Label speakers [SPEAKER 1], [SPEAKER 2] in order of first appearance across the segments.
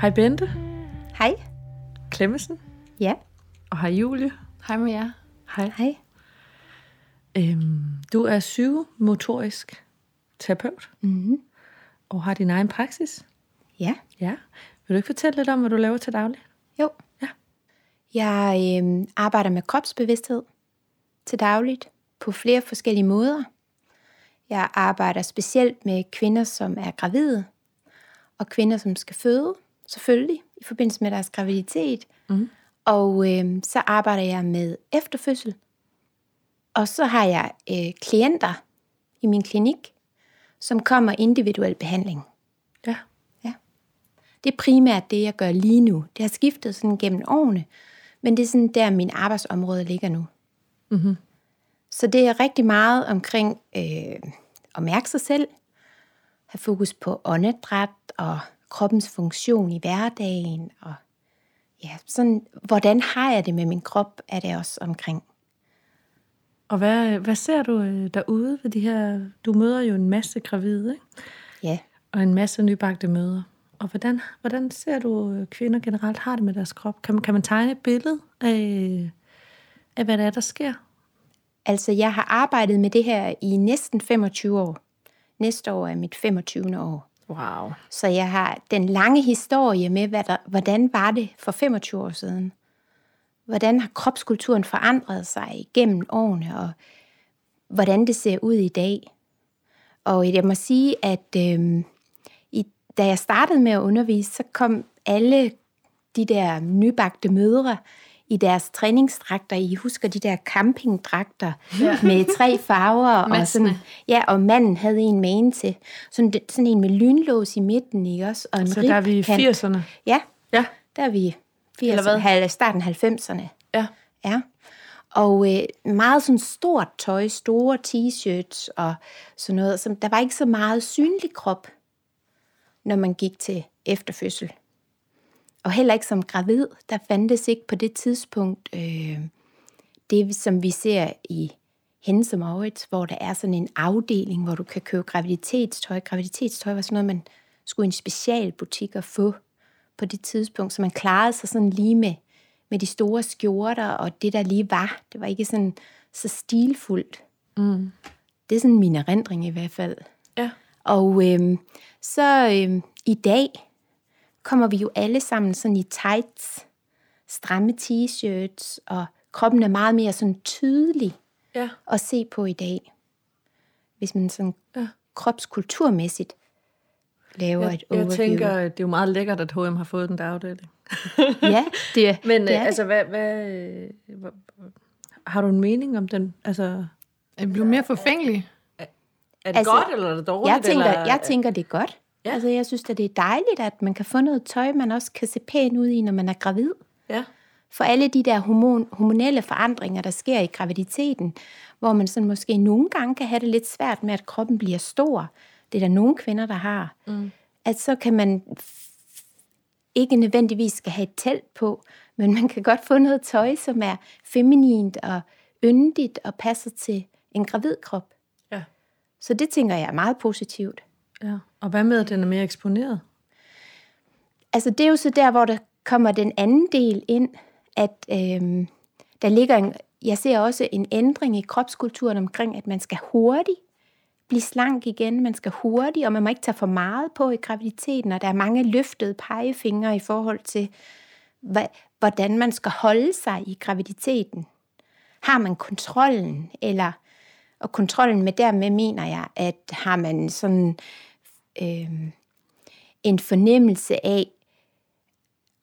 [SPEAKER 1] Hej Bente,
[SPEAKER 2] Hej.
[SPEAKER 1] Klemmesen
[SPEAKER 2] Ja.
[SPEAKER 1] og hej Julie.
[SPEAKER 3] Hej med jer.
[SPEAKER 1] Hej.
[SPEAKER 2] Hej.
[SPEAKER 1] Øhm, du er psykomotorisk terapeut
[SPEAKER 2] Mm-hmm.
[SPEAKER 1] og har din egen praksis.
[SPEAKER 2] Ja.
[SPEAKER 1] Ja. Vil du ikke fortælle lidt om, hvad du laver til daglig?
[SPEAKER 2] Jo.
[SPEAKER 1] Ja.
[SPEAKER 2] Jeg øh, arbejder med kropsbevidsthed til dagligt på flere forskellige måder. Jeg arbejder specielt med kvinder, som er gravide, og kvinder, som skal føde, selvfølgelig, i forbindelse med deres graviditet.
[SPEAKER 1] Mhm.
[SPEAKER 2] Og øh, så arbejder jeg med efterfødsel. Og så har jeg øh, klienter i min klinik, som kommer individuel behandling.
[SPEAKER 1] Ja.
[SPEAKER 2] Det er primært det, jeg gør lige nu. Det har skiftet sådan gennem årene, men det er sådan der, min arbejdsområde ligger nu.
[SPEAKER 1] Mm-hmm.
[SPEAKER 2] Så det er rigtig meget omkring øh, at mærke sig selv, have fokus på åndedræt og kroppens funktion i hverdagen, og ja, sådan, hvordan har jeg det med min krop, er det også omkring.
[SPEAKER 1] Og hvad, hvad ser du øh, derude ved de her... Du møder jo en masse gravide, ikke?
[SPEAKER 2] Ja,
[SPEAKER 1] Og en masse nybagte møder. Og hvordan, hvordan ser du øh, kvinder generelt har det med deres krop? Kan man, kan man tegne et billede af, af, hvad det er, der sker?
[SPEAKER 2] altså jeg har arbejdet med det her i næsten 25 år. Næste år er mit 25. år.
[SPEAKER 1] Wow.
[SPEAKER 2] Så jeg har den lange historie med, hvad der, hvordan var det for 25 år siden. Hvordan har kropskulturen forandret sig igennem årene, og hvordan det ser ud i dag. Og jeg må sige, at øh, i, da jeg startede med at undervise, så kom alle de der nybagte mødre i deres træningsdragter. I husker de der campingdragter ja. med tre farver. og, sådan, ja, og manden havde en en til. Sådan, sådan en med lynlås i midten, ikke også? Og en
[SPEAKER 1] Så der er vi i
[SPEAKER 2] ribkant.
[SPEAKER 1] 80'erne.
[SPEAKER 2] Ja,
[SPEAKER 1] Ja.
[SPEAKER 2] der er vi i
[SPEAKER 1] Eller hvad?
[SPEAKER 2] 80'erne, halv- starten af 90'erne.
[SPEAKER 1] Ja.
[SPEAKER 2] Ja. Og øh, meget sådan stort tøj, store t-shirts og sådan noget. Så der var ikke så meget synlig krop, når man gik til efterfødsel. Og heller ikke som gravid. Der fandtes ikke på det tidspunkt øh, det, som vi ser i Hennes og Maurits, hvor der er sådan en afdeling, hvor du kan købe graviditetstøj. Graviditetstøj var sådan noget, man skulle i en specialbutik og få på det tidspunkt, så man klarede sig sådan lige med, med de store skjorter og det, der lige var. Det var ikke sådan så stilfuldt.
[SPEAKER 1] Mm.
[SPEAKER 2] Det er sådan min erindring i hvert fald.
[SPEAKER 1] Ja.
[SPEAKER 2] Og øhm, så øhm, i dag kommer vi jo alle sammen sådan i tights, stramme t-shirts, og kroppen er meget mere sådan tydelig
[SPEAKER 1] Ja.
[SPEAKER 2] at se på i dag. Hvis man sådan
[SPEAKER 1] Ja.
[SPEAKER 2] kropskulturmæssigt laver
[SPEAKER 1] Jeg,
[SPEAKER 2] et
[SPEAKER 1] jeg
[SPEAKER 2] overview.
[SPEAKER 1] tænker, det er jo meget lækkert, at H&M har fået den der afdeling.
[SPEAKER 2] ja, det,
[SPEAKER 1] Men
[SPEAKER 2] det
[SPEAKER 1] det
[SPEAKER 2] er
[SPEAKER 1] altså, hvad, hvad, øh, hvad, har du en mening om den? Altså,
[SPEAKER 3] Jeg blev mere forfængelig.
[SPEAKER 1] er det
[SPEAKER 2] Altså,
[SPEAKER 1] altså, godt, eller er det dårligt?
[SPEAKER 2] jeg tænker,
[SPEAKER 1] eller,
[SPEAKER 2] jeg tænker, det er godt.
[SPEAKER 1] Ja.
[SPEAKER 2] Altså, jeg synes, at det er dejligt, at man kan få noget tøj, man også kan se pæn ud i, når man er gravid.
[SPEAKER 1] Ja.
[SPEAKER 2] For alle de der hormon, hormonelle forandringer, der sker i graviditeten, hvor man sådan måske nogle gange kan have det lidt svært med, at kroppen bliver stor. Det er der nogle kvinder, der har.
[SPEAKER 1] Mm.
[SPEAKER 2] At så kan man ikke nødvendigvis skal have et telt på, men man kan godt få noget tøj, som er feminint og yndigt og passer til en gravid krop.
[SPEAKER 1] Ja.
[SPEAKER 2] Så det tænker jeg er meget positivt
[SPEAKER 1] ja. Og hvad med, at den er mere eksponeret?
[SPEAKER 2] Altså det er jo så der, hvor der kommer den anden del ind, at øhm, der ligger en, jeg ser også en ændring i kropskulturen omkring, at man skal hurtigt blive slank igen, man skal hurtigt, og man må ikke tage for meget på i graviditeten, og der er mange løftede pegefingre i forhold til, hvad, hvordan man skal holde sig i graviditeten. Har man kontrollen, eller, og kontrollen med dermed mener jeg, at har man sådan øh, en fornemmelse af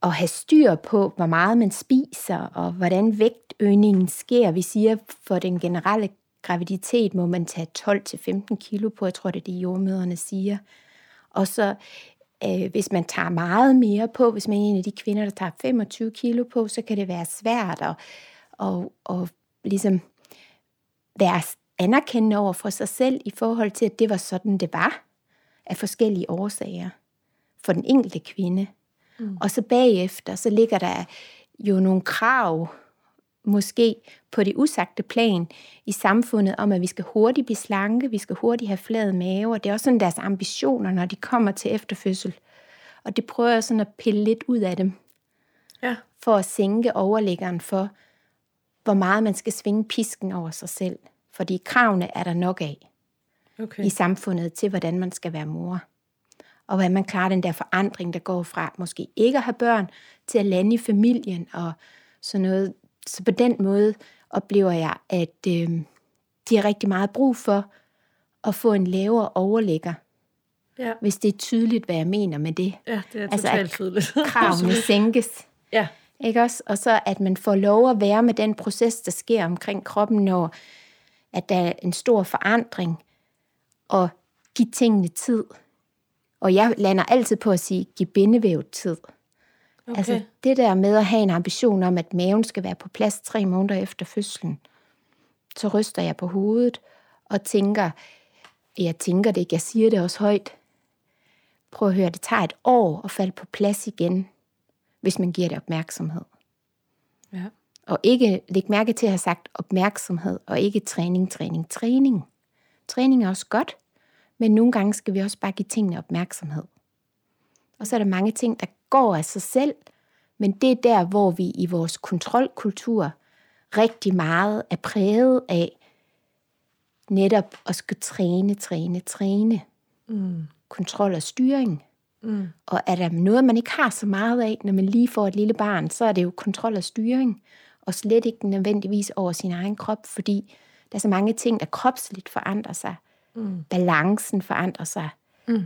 [SPEAKER 2] at have styr på, hvor meget man spiser, og hvordan vægtøgningen sker. Vi siger, for den generelle graviditet må man tage 12-15 kilo på, jeg tror, det er det, jordmøderne siger. Og så øh, hvis man tager meget mere på, hvis man er en af de kvinder, der tager 25 kilo på, så kan det være svært at, og, og ligesom være anerkendende over for sig selv i forhold til, at det var sådan, det var af forskellige årsager for den enkelte kvinde. Mm. Og så bagefter, så ligger der jo nogle krav, måske på det usagte plan i samfundet, om at vi skal hurtigt blive slanke, vi skal hurtigt have flad mave, og det er også sådan deres ambitioner, når de kommer til efterfødsel. Og det prøver jeg sådan at pille lidt ud af dem,
[SPEAKER 1] Ja.
[SPEAKER 2] for at sænke overlæggeren for, hvor meget man skal svinge pisken over sig selv. Fordi kravene er der nok af
[SPEAKER 1] Okay.
[SPEAKER 2] i samfundet til, hvordan man skal være mor. Og hvordan man klarer den der forandring, der går fra måske ikke at have børn, til at lande i familien og sådan noget. Så på den måde oplever jeg, at øh, de har rigtig meget brug for at få en lavere overlægger,
[SPEAKER 1] Ja.
[SPEAKER 2] hvis det er tydeligt, hvad jeg mener med det.
[SPEAKER 1] ja, det er
[SPEAKER 2] Altså,
[SPEAKER 1] totalt
[SPEAKER 2] at
[SPEAKER 1] tydeligt.
[SPEAKER 2] Kravene sænkes.
[SPEAKER 1] ja.
[SPEAKER 2] Ikke også? Og så at man får lov at være med den proces, der sker omkring kroppen, når at der er en stor forandring, og give tingene tid. Og jeg lander altid på at sige, giv bindevævet tid.
[SPEAKER 1] Okay.
[SPEAKER 2] Altså det der med at have en ambition om, at maven skal være på plads tre måneder efter fødslen, så ryster jeg på hovedet og tænker, jeg tænker det ikke, jeg siger det også højt. Prøv at høre, det tager et år at falde på plads igen, hvis man giver det opmærksomhed.
[SPEAKER 1] ja.
[SPEAKER 2] Og ikke læg mærke til at have sagt opmærksomhed, og ikke træning, træning, træning. Træning er også godt, men nogle gange skal vi også bare give tingene opmærksomhed. Og så er der mange ting, der går af sig selv, men det er der, hvor vi i vores kontrolkultur rigtig meget er præget af netop at skulle træne, træne, træne.
[SPEAKER 1] Mm.
[SPEAKER 2] Kontrol og styring.
[SPEAKER 1] Mm.
[SPEAKER 2] Og er der noget, man ikke har så meget af, når man lige får et lille barn, så er det jo kontrol og styring, og slet ikke nødvendigvis over sin egen krop, fordi der er så mange ting, der kropsligt forandrer sig.
[SPEAKER 1] Mm.
[SPEAKER 2] Balancen forandrer sig.
[SPEAKER 3] Mm.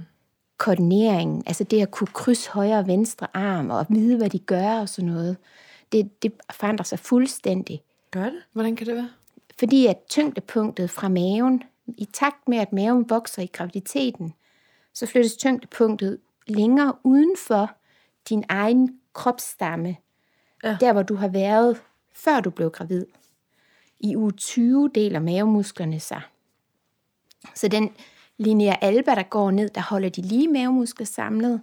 [SPEAKER 2] Koordineringen, altså det at kunne krydse højre og venstre arm, og vide, hvad de gør og sådan noget, det, det forandrer sig fuldstændig.
[SPEAKER 1] Gør det?
[SPEAKER 3] Hvordan kan det være?
[SPEAKER 2] Fordi at tyngdepunktet fra maven, i takt med at maven vokser i graviditeten, så flyttes tyngdepunktet længere uden for din egen kropsstamme.
[SPEAKER 1] Ja.
[SPEAKER 2] Der, hvor du har været, før du blev gravid. I uge 20 deler mavemusklerne sig. Så den linea alba, der går ned, der holder de lige mavemuskler samlet,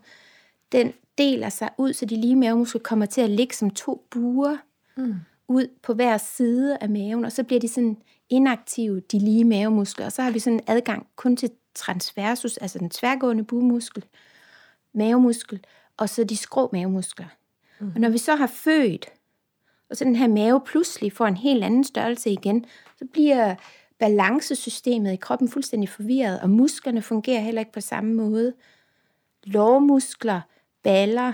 [SPEAKER 2] den deler sig ud, så de lige mavemuskler kommer til at ligge som to buer
[SPEAKER 3] Mm.
[SPEAKER 2] ud på hver side af maven, og så bliver de sådan inaktive, de lige mavemuskler, og så har vi sådan adgang kun til transversus, altså den tværgående bumuskel, mavemuskel, og så de skrå mavemuskler. Mm. Og når vi så har født, og så den her mave pludselig får en helt anden størrelse igen, så bliver balancesystemet i kroppen fuldstændig forvirret, og musklerne fungerer heller ikke på samme måde. Lårmuskler, baller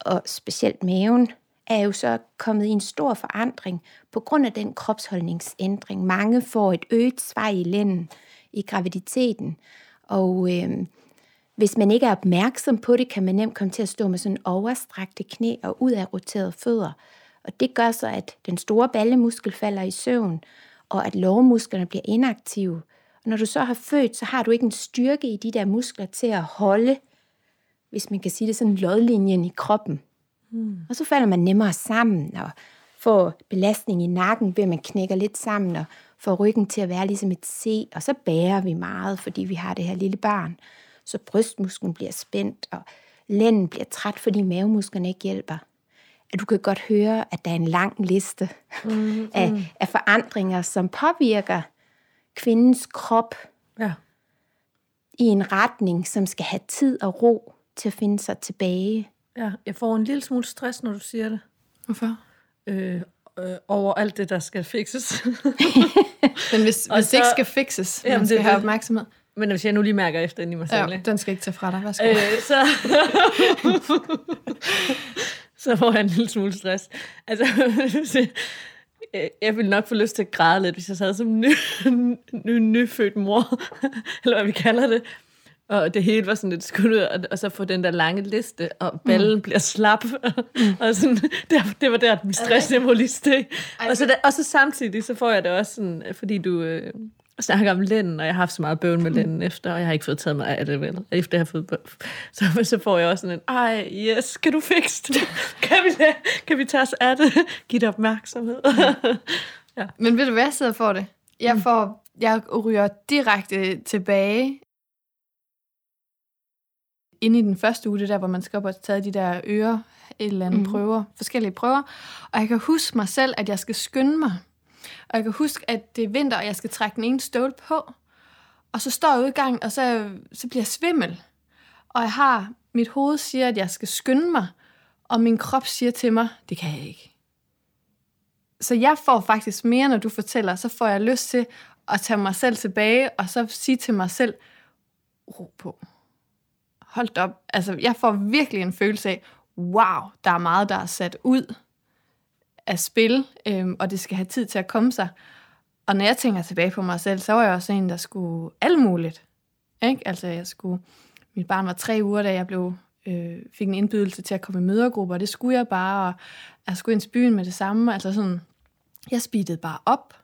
[SPEAKER 2] og specielt maven er jo så kommet i en stor forandring på grund af den kropsholdningsændring. Mange får et øget svej i lænden i graviditeten, og øh, hvis man ikke er opmærksom på det, kan man nemt komme til at stå med sådan overstrakte knæ og ud af roterede fødder. Og det gør så, at den store ballemuskel falder i søvn, og at lårmusklerne bliver inaktive. Og når du så har født, så har du ikke en styrke i de der muskler til at holde, hvis man kan sige det sådan, lodlinjen i kroppen. Mm. Og så falder man nemmere sammen og får belastning i nakken ved, at man knækker lidt sammen og får ryggen til at være ligesom et C. Og så bærer vi meget, fordi vi har det her lille barn. Så brystmusklen bliver spændt, og lænden bliver træt, fordi mavemusklerne ikke hjælper. At du kan godt høre, at der er en lang liste mm, af, af forandringer, som påvirker kvindens krop
[SPEAKER 1] Ja.
[SPEAKER 2] i en retning, som skal have tid og ro til at finde sig tilbage.
[SPEAKER 1] ja. Jeg får en lille smule stress, når du siger det.
[SPEAKER 3] Hvorfor?
[SPEAKER 1] Øh, øh, over alt det, der skal fikses.
[SPEAKER 3] Men hvis,
[SPEAKER 1] Og
[SPEAKER 3] hvis det ikke
[SPEAKER 1] så-
[SPEAKER 3] skal fixes,
[SPEAKER 1] Jamen,
[SPEAKER 3] man skal
[SPEAKER 1] det
[SPEAKER 3] have opmærksomhed.
[SPEAKER 1] Men hvis jeg nu lige mærker efter ind i mig selv,
[SPEAKER 3] Ja, den skal ikke tage fra dig. Værsgo.
[SPEAKER 1] øh, så, så får jeg en lille smule stress. Altså, jeg- jeg ville nok få lyst til at græde lidt, hvis jeg sad som ny, ny, nyfødt mor, eller hvad vi kalder det. Og det hele var sådan lidt skudt ud, og, og så få den der lange liste, og ballen mm. bliver slap. og sådan, det, det var der, min stressniveau lige steg. Og så, der, og så samtidig, så får jeg det også sådan, fordi du øh, snakker om lænden, og jeg har haft så meget bøvl med lænden efter, og jeg har ikke fået taget mig af det vel, efter jeg har fået bøvl. Så, så får jeg også sådan en, ej, yes, kan du fikse det? kan, vi, kan vi tage os af det? Giv det opmærksomhed.
[SPEAKER 3] Men ved du hvad, jeg sidder for det? Jeg, får, jeg ryger direkte tilbage inde i den første uge, det der, hvor man skal op og tage de der øre, et eller andet mm. prøver, forskellige prøver. Og jeg kan huske mig selv, at jeg skal skynde mig. Og jeg kan huske, at det er vinter, og jeg skal trække den ene støvle på. Og så står jeg ude i og så, så bliver jeg svimmel. og jeg har, mit hoved siger, at jeg skal skynde mig, og min krop siger til mig, det kan jeg ikke. Så jeg får faktisk mere, når du fortæller, så får jeg lyst til at tage mig selv tilbage, og så sige til mig selv, ro på. Hold op. Altså, jeg får virkelig en følelse af, wow, der er meget, der er sat ud af spil, øhm, og det skal have tid til at komme sig. Og når jeg tænker tilbage på mig selv, så var jeg også en, der skulle alt muligt. Ikke? Altså, jeg skulle... Mit barn var tre uger, da jeg blev, øh, fik en indbydelse til at komme i mødergrupper, og det skulle jeg bare, og jeg skulle ind til byen med det samme. Altså sådan, jeg speedede bare op.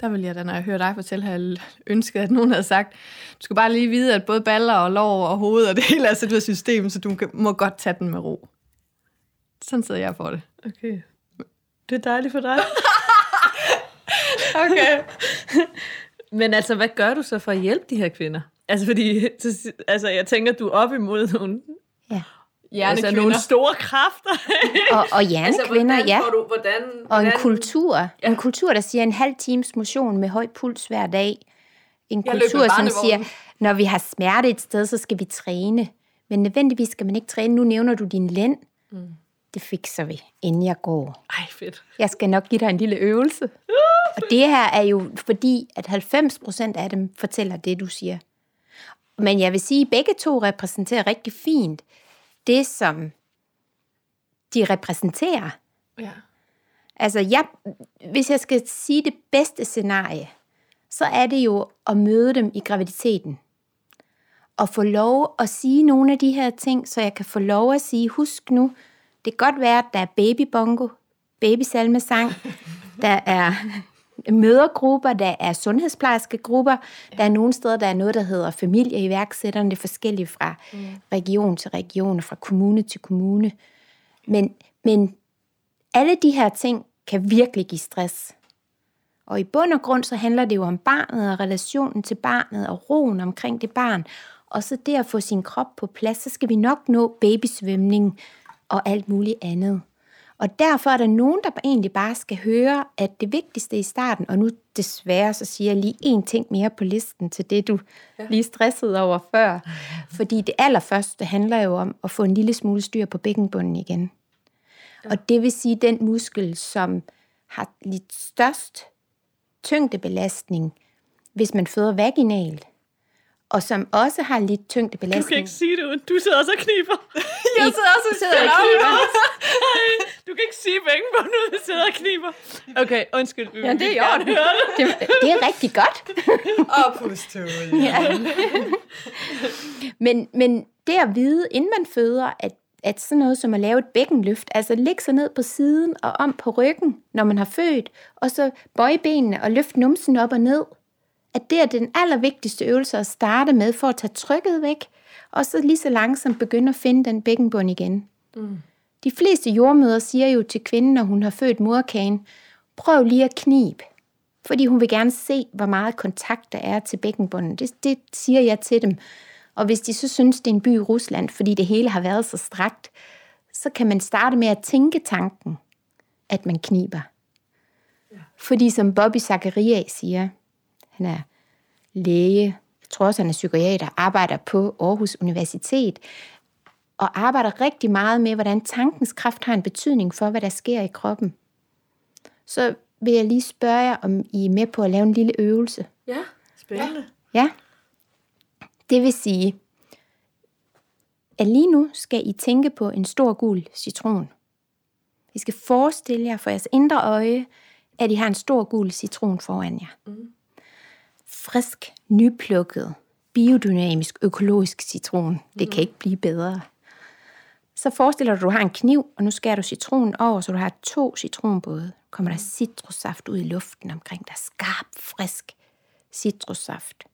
[SPEAKER 3] Der ville jeg da, når jeg hørte dig fortælle, have ønsket, at nogen havde sagt, du skal bare lige vide, at både baller og lår og hoved og det hele er sat ud af systemet, så du må godt tage den med ro. Sådan sidder jeg for det.
[SPEAKER 1] Okay. Det er dejligt for dig.
[SPEAKER 3] Okay.
[SPEAKER 1] Men altså, hvad gør du så for at hjælpe de her kvinder? Altså, fordi så- altså, jeg tænker, du er op imod nogle,
[SPEAKER 2] Ja.
[SPEAKER 1] altså, nogle store kræfter.
[SPEAKER 2] Og, og hjernekvinder,
[SPEAKER 1] hvordan
[SPEAKER 2] ja.
[SPEAKER 1] du, hvordan,
[SPEAKER 2] Og en
[SPEAKER 1] hvordan,
[SPEAKER 2] kultur. Ja. En kultur, der siger en halv times motion med høj puls hver dag. En
[SPEAKER 3] Jeg
[SPEAKER 2] kultur, som siger, når vi har smerte et sted, så skal vi træne. Men nødvendigvis skal man ikke træne. Nu nævner du din lænd. Mm. Det fikser vi, inden jeg går.
[SPEAKER 1] Ej, fedt.
[SPEAKER 2] Jeg skal nok give dig en lille øvelse. Og det her er jo fordi, at 90 procent af dem fortæller det, du siger. Men jeg vil sige, at begge to repræsenterer rigtig fint det, som de repræsenterer.
[SPEAKER 3] Ja.
[SPEAKER 2] Altså, jeg, hvis jeg skal sige det bedste scenarie, så er det jo at møde dem i graviditeten. Og få lov at sige nogle af de her ting, så jeg kan få lov at sige, husk nu, det kan godt være, at der er babybongo, babysalmesang, der er mødergrupper, der er sundhedsplejerskegrupper, der er nogle steder, der er noget, der hedder familieiværksætterne, det er forskelligt fra region til region og fra kommune til kommune. Men, men alle de her ting kan virkelig give stress. Og i bund og grund så handler det jo om barnet og relationen til barnet og roen omkring det barn. Og så det at få sin krop på plads, så skal vi nok nå babysvømning og alt muligt andet. Og derfor er der nogen, der egentlig bare skal høre, at det vigtigste i starten, og nu desværre så siger jeg lige en ting mere på listen til det, du ja. lige stressede over før. Fordi det allerførste handler jo om at få en lille smule styr på bækkenbunden igen. Og det vil sige den muskel, som har lidt størst tyngdebelastning, hvis man føder vaginalt, og som også har lidt
[SPEAKER 1] Du kan
[SPEAKER 2] tyngdebelastning.
[SPEAKER 1] ikke sige det uden. Du sidder også og kniber.
[SPEAKER 3] Jeg sidder også og
[SPEAKER 2] sidder og kniber.
[SPEAKER 1] Du kan ikke sige begge på nu, du sidder og kniber. Okay, undskyld. Vi,
[SPEAKER 3] Ja, det er i orden.
[SPEAKER 1] det.
[SPEAKER 2] Det, er rigtig godt.
[SPEAKER 3] Og pust.
[SPEAKER 2] Ja. men, men det at vide, inden man føder, at, at sådan noget som at lave et bækkenløft, altså lægge sig ned på siden og om på ryggen, når man har født, og så bøje benene og løfte numsen op og ned, at det er den allervigtigste øvelse at starte med for at tage trykket væk, og så lige så langsomt begynde at finde den bækkenbund igen. Mm. De fleste jordmøder siger jo til kvinden, når hun har født morkagen, prøv lige at knibe, fordi hun vil gerne se, hvor meget kontakt der er til bækkenbunden. Det, det siger jeg til dem. Og hvis de så synes, det er en by i Rusland, fordi det hele har været så strakt, så kan man starte med at tænke tanken, at man kniber. Fordi som Bobby Zachariah siger, han er læge, jeg tror også, han er psykiater, arbejder på Aarhus Universitet, og arbejder rigtig meget med, hvordan tankens kraft har en betydning for, hvad der sker i kroppen. Så vil jeg lige spørge jer, om I er med på at lave en lille øvelse.
[SPEAKER 1] Ja, spændende.
[SPEAKER 2] Ja. Det vil sige, at lige nu skal I tænke på en stor gul citron. I skal forestille jer for jeres indre øje, at I har en stor gul citron foran jer. Mm. Frisk, nyplukket, biodynamisk, økologisk citron. Det kan ikke blive bedre. Så forestil dig, at du har en kniv, og nu skærer du citronen over, så du har to citronbåde. Kommer der citrussaft ud i luften omkring dig. Skarp, frisk citrussaft.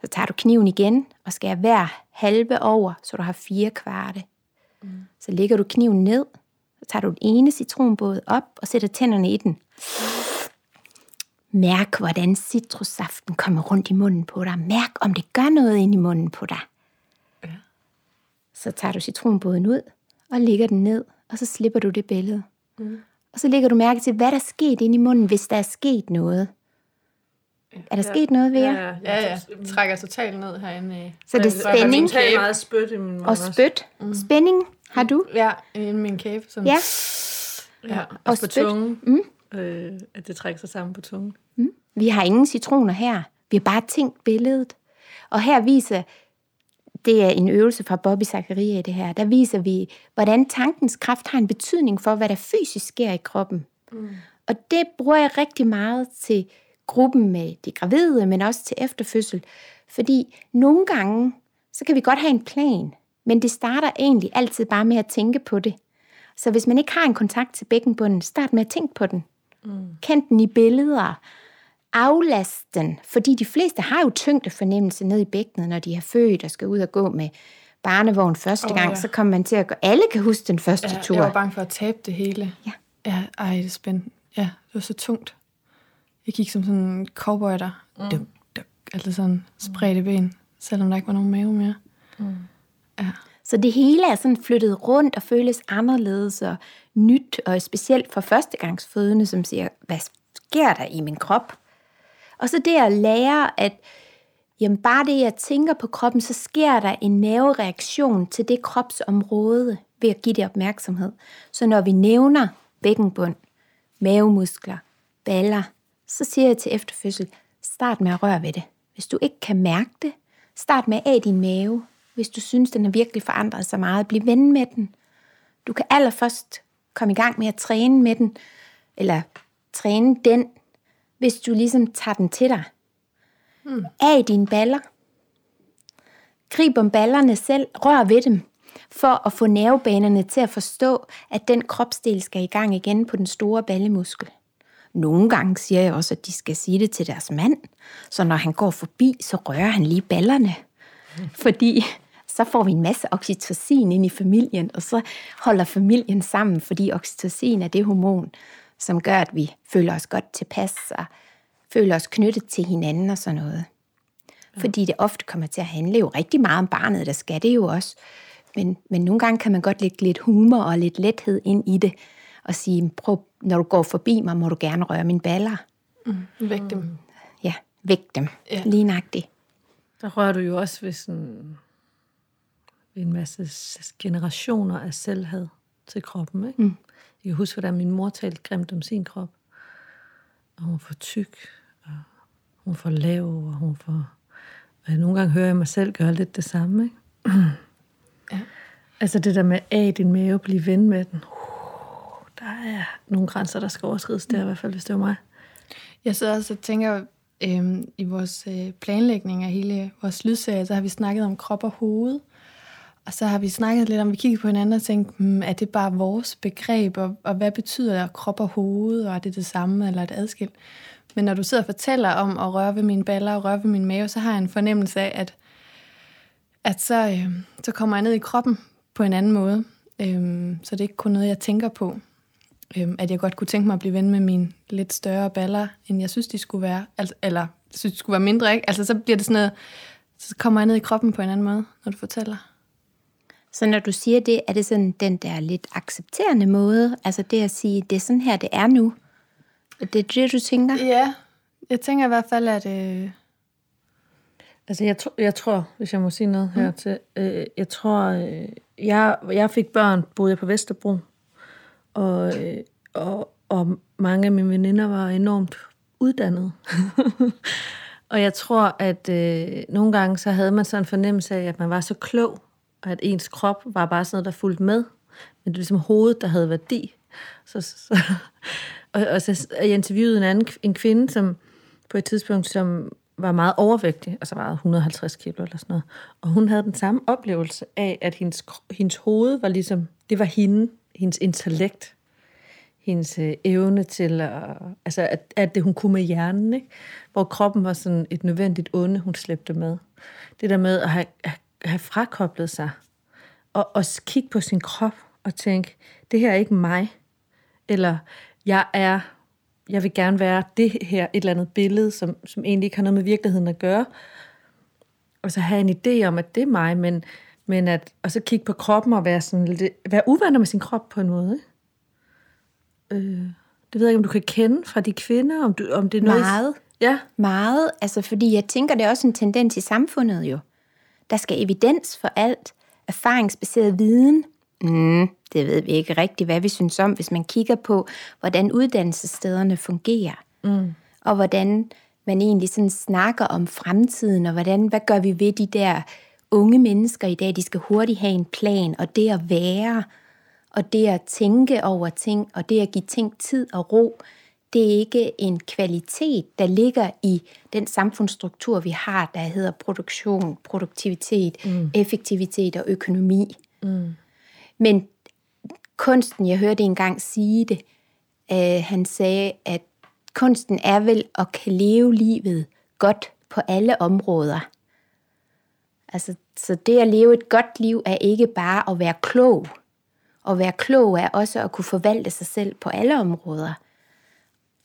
[SPEAKER 2] Så tager du kniven igen og skærer hver halve over, så du har fire kvarte. Mm. Så lægger du kniven ned, så tager du den ene citronbåd op og sætter tænderne i den. Mærk, hvordan citrussaften kommer rundt i munden på dig. Mærk, om det gør noget ind i munden på dig. Så tager du citronbåden ud og lægger den ned, og så slipper du det billede. Mm. Og så lægger du mærke til, hvad der er sket inde i munden, hvis der er sket noget. Er der sket noget ved jer?
[SPEAKER 1] ja,
[SPEAKER 3] Ja, ja. Trækker totalt ned herinde. i-
[SPEAKER 2] Så det er spænding
[SPEAKER 1] Jeg meget spyt i min mund
[SPEAKER 2] og spyt. Spænding har du?
[SPEAKER 3] Ja, i min kæbe. Sådan.
[SPEAKER 2] Ja.
[SPEAKER 1] Ja,
[SPEAKER 2] Og
[SPEAKER 1] også på
[SPEAKER 2] spyt.
[SPEAKER 1] tungen.
[SPEAKER 2] Mm.
[SPEAKER 1] Øh, at det trækker sig sammen på tungen.
[SPEAKER 2] Vi har ingen citroner her. Vi har bare tænkt billedet. Og her viser, det er en øvelse fra Bobby Zachariah i det her, der viser vi, hvordan tankens kraft har en betydning for, hvad der fysisk sker i kroppen. Mm. Og det bruger jeg rigtig meget til gruppen med de gravide, men også til efterfødsel. Fordi nogle gange, så kan vi godt have en plan, men det starter egentlig altid bare med at tænke på det. Så hvis man ikke har en kontakt til bækkenbunden, start med at tænke på den. Mm. Kend den i billeder. Aflast den, fordi de fleste har jo tyngdefornemmelse ned i bækkenet, når de er født og skal ud og gå med barnevogn første
[SPEAKER 3] Åh,
[SPEAKER 2] gang,
[SPEAKER 3] ja.
[SPEAKER 2] så kommer man til at gå. Alle kan huske den første
[SPEAKER 3] Ja,
[SPEAKER 2] tur.
[SPEAKER 3] jeg var bange for at tabe det hele.
[SPEAKER 2] Ja.
[SPEAKER 3] Ja, ej, det er spændende. Ja, det var så tungt. Jeg gik som sådan en cowboy der. Mm. Duk, duk, altså sådan spredte ben, selvom der ikke var nogen mave mere. Ja.
[SPEAKER 2] Så det hele er sådan flyttet rundt og føles anderledes og nyt, og specielt for førstegangsfødende, som siger, hvad sker der i min krop? Og så det at lære, at jamen bare det, jeg tænker på kroppen, så sker der en nervereaktion til det kropsområde ved at give det opmærksomhed. Så når vi nævner bækkenbund, mavemuskler, baller, så siger jeg til efterfødsel, start med at røre ved det. Hvis du ikke kan mærke det, start med af din mave. Hvis du synes, den har virkelig forandret sig meget, bliv ven med den. Du kan allerførst komme i gang med at træne med den, eller træne den, hvis du ligesom tager den til dig. Mm. Af dine baller. Grib om ballerne selv, rør ved dem, for at få nervebanerne til at forstå, at den kropsdel skal i gang igen på den store ballemuskel. Nogle gange siger jeg også, at de skal sige det til deres mand, så når han går forbi, så rører han lige ballerne. Fordi så får vi en masse oxytocin ind i familien, og så holder familien sammen, fordi oxytocin er det hormon, som gør, at vi føler os godt tilpas og føler os knyttet til hinanden og sådan noget. Fordi det ofte kommer til at handle jo rigtig meget om barnet, der skal det jo også. Men, men nogle gange kan man godt lægge lidt humor og lidt lethed ind i det, og sige, prøv, når du går forbi mig, må du gerne røre mine baller.
[SPEAKER 3] Væk dem.
[SPEAKER 2] Ja, væk dem.
[SPEAKER 3] Ja.
[SPEAKER 2] Lige nøjagtigt.
[SPEAKER 1] Der rører du jo også ved sådan en masse generationer af selvhed til kroppen. Ikke? Mm. Jeg kan huske, hvordan min mor talte grimt om sin krop. Og hun for tyk, og hun for lav, og hun for... Og jeg nogle gange hører jeg mig selv gøre lidt det samme. Ikke?
[SPEAKER 3] Ja.
[SPEAKER 1] Altså det der med af din mave, blive ven med den. Uh, der er nogle grænser, der skal overskrides der, i hvert fald, hvis det var mig.
[SPEAKER 3] Jeg sidder også og tænker, øhm, i vores øh, planlægning af hele vores lydserie, så har vi snakket om krop og hoved. Og så har vi snakket lidt om, vi kiggede på hinanden og tænkte, hmm, er det bare vores begreb, og, og hvad betyder det, krop og hoved, og er det det samme eller er det adskilt? Men når du sidder og fortæller om at røre ved mine baller og røre ved min mave, så har jeg en fornemmelse af, at, at så, øh, så kommer jeg ned i kroppen på en anden måde. Øhm, så det er ikke kun noget, jeg tænker på. Øhm, at jeg godt kunne tænke mig at blive ven med mine lidt større baller, end jeg synes, de skulle være. Altså, eller synes, de skulle være mindre, ikke? Altså, så bliver det sådan noget, så kommer jeg ned i kroppen på en anden måde, når du fortæller.
[SPEAKER 2] Så når du siger det, er det sådan den der lidt accepterende måde, altså det at sige, det er sådan her, det er nu. Er det det, du tænker?
[SPEAKER 3] Ja, jeg tænker i hvert fald, at... Øh,
[SPEAKER 1] Altså, jeg, tr- jeg tror, hvis jeg må sige noget her til, øh, jeg tror, øh, jeg, jeg fik børn, boede jeg på Vesterbro, og, øh, og, og mange af mine veninder var enormt uddannede. og jeg tror, at øh, nogle gange så havde man sådan en fornemmelse af, at man var så klog, og at ens krop var bare sådan noget, der fulgte med. Men det var ligesom hovedet, der havde værdi. Så, så, og, og så jeg interviewede en anden en kvinde, som på et tidspunkt, som var meget overvægtig, altså vejede 150 kilo eller sådan noget. Og hun havde den samme oplevelse af, at hendes, hendes hoved var ligesom, det var hende, hendes intellekt, hendes øh, evne til at, altså at, at det hun kunne med hjernen, ikke? hvor kroppen var sådan et nødvendigt onde, hun slæbte med. Det der med at have, have, have frakoblet sig, og, og kigge på sin krop og tænke, det her er ikke mig, eller jeg er, jeg vil gerne være det her, et eller andet billede, som, som egentlig ikke har noget med virkeligheden at gøre, og så have en idé om, at det er mig, men, men at, og så kigge på kroppen og være, sådan lidt, være uvenner med sin krop på en måde. Ikke? Øh, det ved jeg ikke, om du kan kende fra de kvinder, om, du, om det er noget...
[SPEAKER 2] Meget.
[SPEAKER 1] Ja.
[SPEAKER 2] Meget, altså fordi jeg tænker, det er også en tendens i samfundet jo. Der skal evidens for alt, erfaringsbaseret viden. Mm, det ved vi ikke rigtigt, hvad vi synes om, hvis man kigger på, hvordan uddannelsesstederne fungerer. Mm. Og hvordan man egentlig sådan snakker om fremtiden, og hvordan, hvad gør vi ved de der unge mennesker i dag? De skal hurtigt have en plan, og det at være, og det at tænke over ting, og det at give ting tid og ro, det er ikke en kvalitet, der ligger i den samfundsstruktur, vi har, der hedder produktion, produktivitet, mm. effektivitet og økonomi. Mm. Men kunsten, jeg hørte engang sige det, øh, han sagde, at kunsten er vel at kan leve livet godt på alle områder. Altså, så det at leve et godt liv er ikke bare at være klog. At være klog er også at kunne forvalte sig selv på alle områder.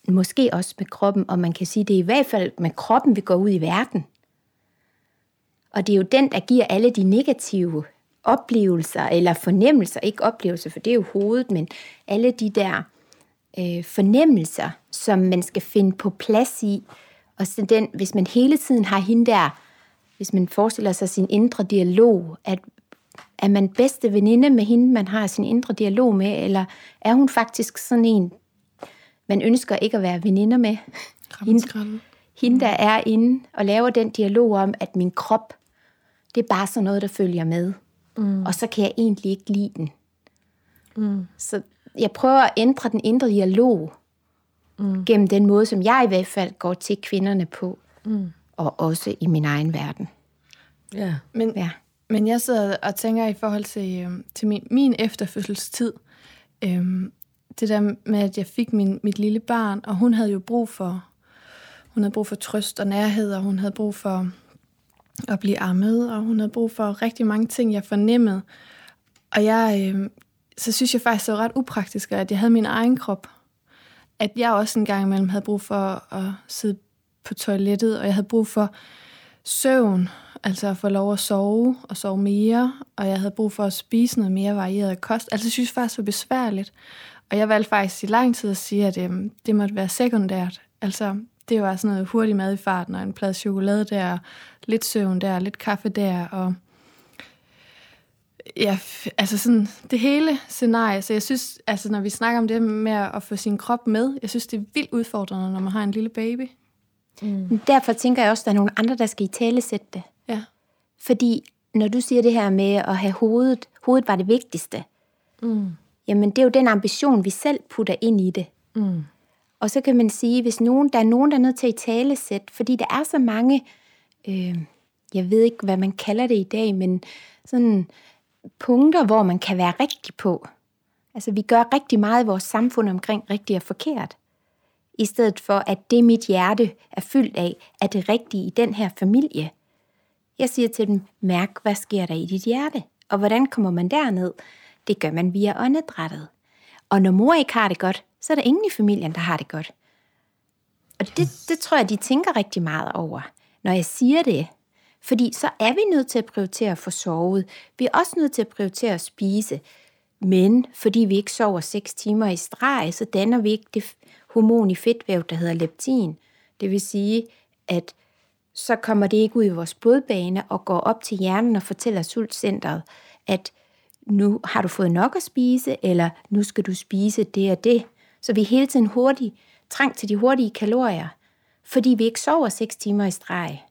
[SPEAKER 2] Måske også med kroppen, og man kan sige, det er i hvert fald med kroppen, vi går ud i verden. Og det er jo den, der giver alle de negative oplevelser, eller fornemmelser, ikke oplevelser, for det er jo hovedet, men alle de der øh, fornemmelser, som man skal finde på plads i. Og så den, hvis man hele tiden har hende der, hvis man forestiller sig sin indre dialog, at er man bedste veninde med hende, man har sin indre dialog med, eller er hun faktisk sådan en, man ønsker ikke at være veninder med? Hende, hende, der er inde og laver den dialog om, at min krop, det er bare sådan noget, der følger med. Mm. Og så kan jeg egentlig ikke lide den. Mm. Så jeg prøver at ændre den indre dialog mm. gennem den måde, som jeg i hvert fald går til kvinderne på. Mm. Og også i min egen verden.
[SPEAKER 3] Ja. Men, ja. men jeg sidder og tænker i forhold til, øh, til min, min efterfødselstid. Øh, det der med, at jeg fik min, mit lille barn, og hun havde jo brug for, hun havde brug for trøst og nærhed, og hun havde brug for at blive ammet, og hun havde brug for rigtig mange ting, jeg fornemmede. Og jeg, øh, så synes jeg faktisk, det var ret upraktisk, at jeg havde min egen krop. At jeg også en gang imellem havde brug for at sidde på toilettet, og jeg havde brug for søvn, altså at få lov at sove og sove mere, og jeg havde brug for at spise noget mere varieret kost. Altså jeg synes faktisk, det var besværligt. Og jeg valgte faktisk i lang tid at sige, at øhm, det måtte være sekundært. Altså det var sådan noget hurtig mad i farten, og en plade chokolade der, lidt søvn der, lidt kaffe der, og ja, altså sådan det hele scenarie. Så jeg synes, altså når vi snakker om det med at få sin krop med, jeg synes, det er vildt udfordrende, når man har en lille baby.
[SPEAKER 2] Mm. Derfor tænker jeg også, at der er nogle andre, der skal i tale sætte det.
[SPEAKER 3] Ja.
[SPEAKER 2] Fordi når du siger det her med at have hovedet, hovedet var det vigtigste, mm. Jamen det er jo den ambition, vi selv putter ind i det. Mm. Og så kan man sige, hvis nogen, der er nogen, der er nødt til at tale sæt, fordi der er så mange, øh, jeg ved ikke, hvad man kalder det i dag, men sådan punkter, hvor man kan være rigtig på. Altså vi gør rigtig meget i vores samfund omkring rigtigt og forkert. I stedet for, at det mit hjerte er fyldt af, er det rigtige i den her familie. Jeg siger til dem, mærk, hvad sker der i dit hjerte? Og hvordan kommer man derned? Det gør man via åndedrættet. Og når mor ikke har det godt, så er der ingen i familien, der har det godt. Og det, det tror jeg, de tænker rigtig meget over, når jeg siger det. Fordi så er vi nødt til at prioritere at få sovet. Vi er også nødt til at prioritere at spise. Men fordi vi ikke sover 6 timer i streg, så danner vi ikke det hormon i fedtvæv, der hedder leptin. Det vil sige, at så kommer det ikke ud i vores blodbane og går op til hjernen og fortæller sultcentret, at nu har du fået nok at spise, eller nu skal du spise det og det. Så vi er hele tiden hurtigt trængt til de hurtige kalorier, fordi vi ikke sover 6 timer i streg.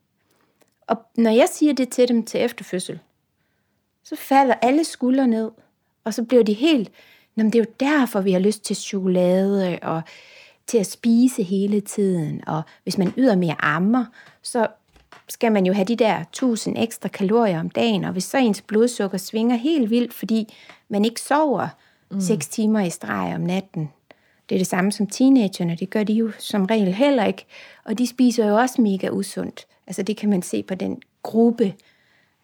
[SPEAKER 2] Og når jeg siger det til dem til efterfødsel, så falder alle skuldre ned, og så bliver de helt, Jamen, det er jo derfor, vi har lyst til chokolade og til at spise hele tiden. Og hvis man ydermere ammer, så skal man jo have de der 1000 ekstra kalorier om dagen, og hvis så ens blodsukker svinger helt vildt, fordi man ikke sover mm. 6 timer i streg om natten. Det er det samme som teenagerne, det gør de jo som regel heller ikke, og de spiser jo også mega usundt. Altså det kan man se på den gruppe,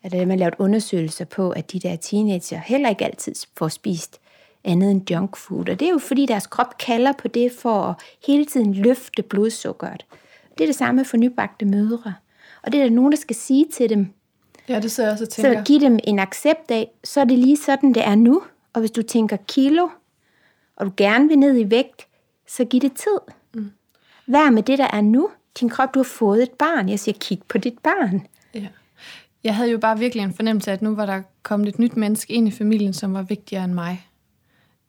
[SPEAKER 2] at man har lavet undersøgelser på, at de der teenager heller ikke altid får spist andet end junk food. Og det er jo fordi deres krop kalder på det for at hele tiden løfte blodsukkeret. Det er det samme for nybagte mødre. Og det er der nogen, der skal sige til dem.
[SPEAKER 3] Ja, det ser jeg også tænker.
[SPEAKER 2] Så giv dem en accept af, så er det lige sådan, det er nu. Og hvis du tænker kilo, og du gerne vil ned i vægt, så giv det tid. Mm. Vær med det, der er nu. din krop, du har fået et barn. Jeg siger, kig på dit barn.
[SPEAKER 3] Ja. Jeg havde jo bare virkelig en fornemmelse af, at nu var der kommet et nyt menneske ind i familien, som var vigtigere end mig.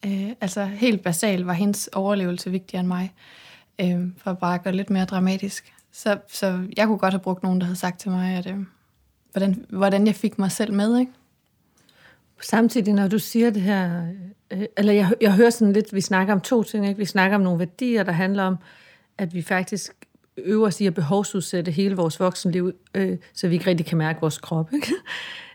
[SPEAKER 3] Øh, altså helt basalt var hendes overlevelse vigtigere end mig, øh, for at bare gøre lidt mere dramatisk. Så, så jeg kunne godt have brugt nogen, der havde sagt til mig, at, øh, hvordan, hvordan jeg fik mig selv med, ikke?
[SPEAKER 1] Samtidig, når du siger det her, øh, øh, eller jeg, jeg hører sådan lidt, vi snakker om to ting, ikke? Vi snakker om nogle værdier, der handler om, at vi faktisk øver os i at behovsudsætte hele vores voksenliv, øh, så vi ikke rigtig kan mærke vores krop. Ikke?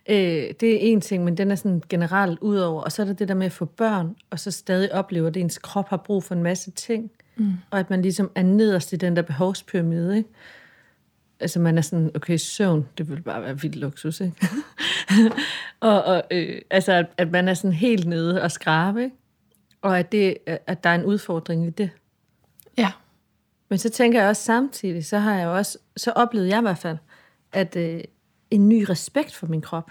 [SPEAKER 1] Øh, det er en ting, men den er sådan generelt udover. Og så er der det der med at få børn, og så stadig opleve, at ens krop har brug for en masse ting. Mm. Og at man ligesom er nederst i den der behovspyramide. Ikke? Altså man er sådan, okay, søvn, det vil bare være vildt luksus, ikke? og, og øh, altså, at, at man er sådan helt nede og skrabe, ikke? Og at, det, at der er en udfordring i det.
[SPEAKER 3] Ja.
[SPEAKER 1] Men så tænker jeg også samtidig, så har jeg også, så oplevede jeg i hvert fald, at øh, en ny respekt for min krop.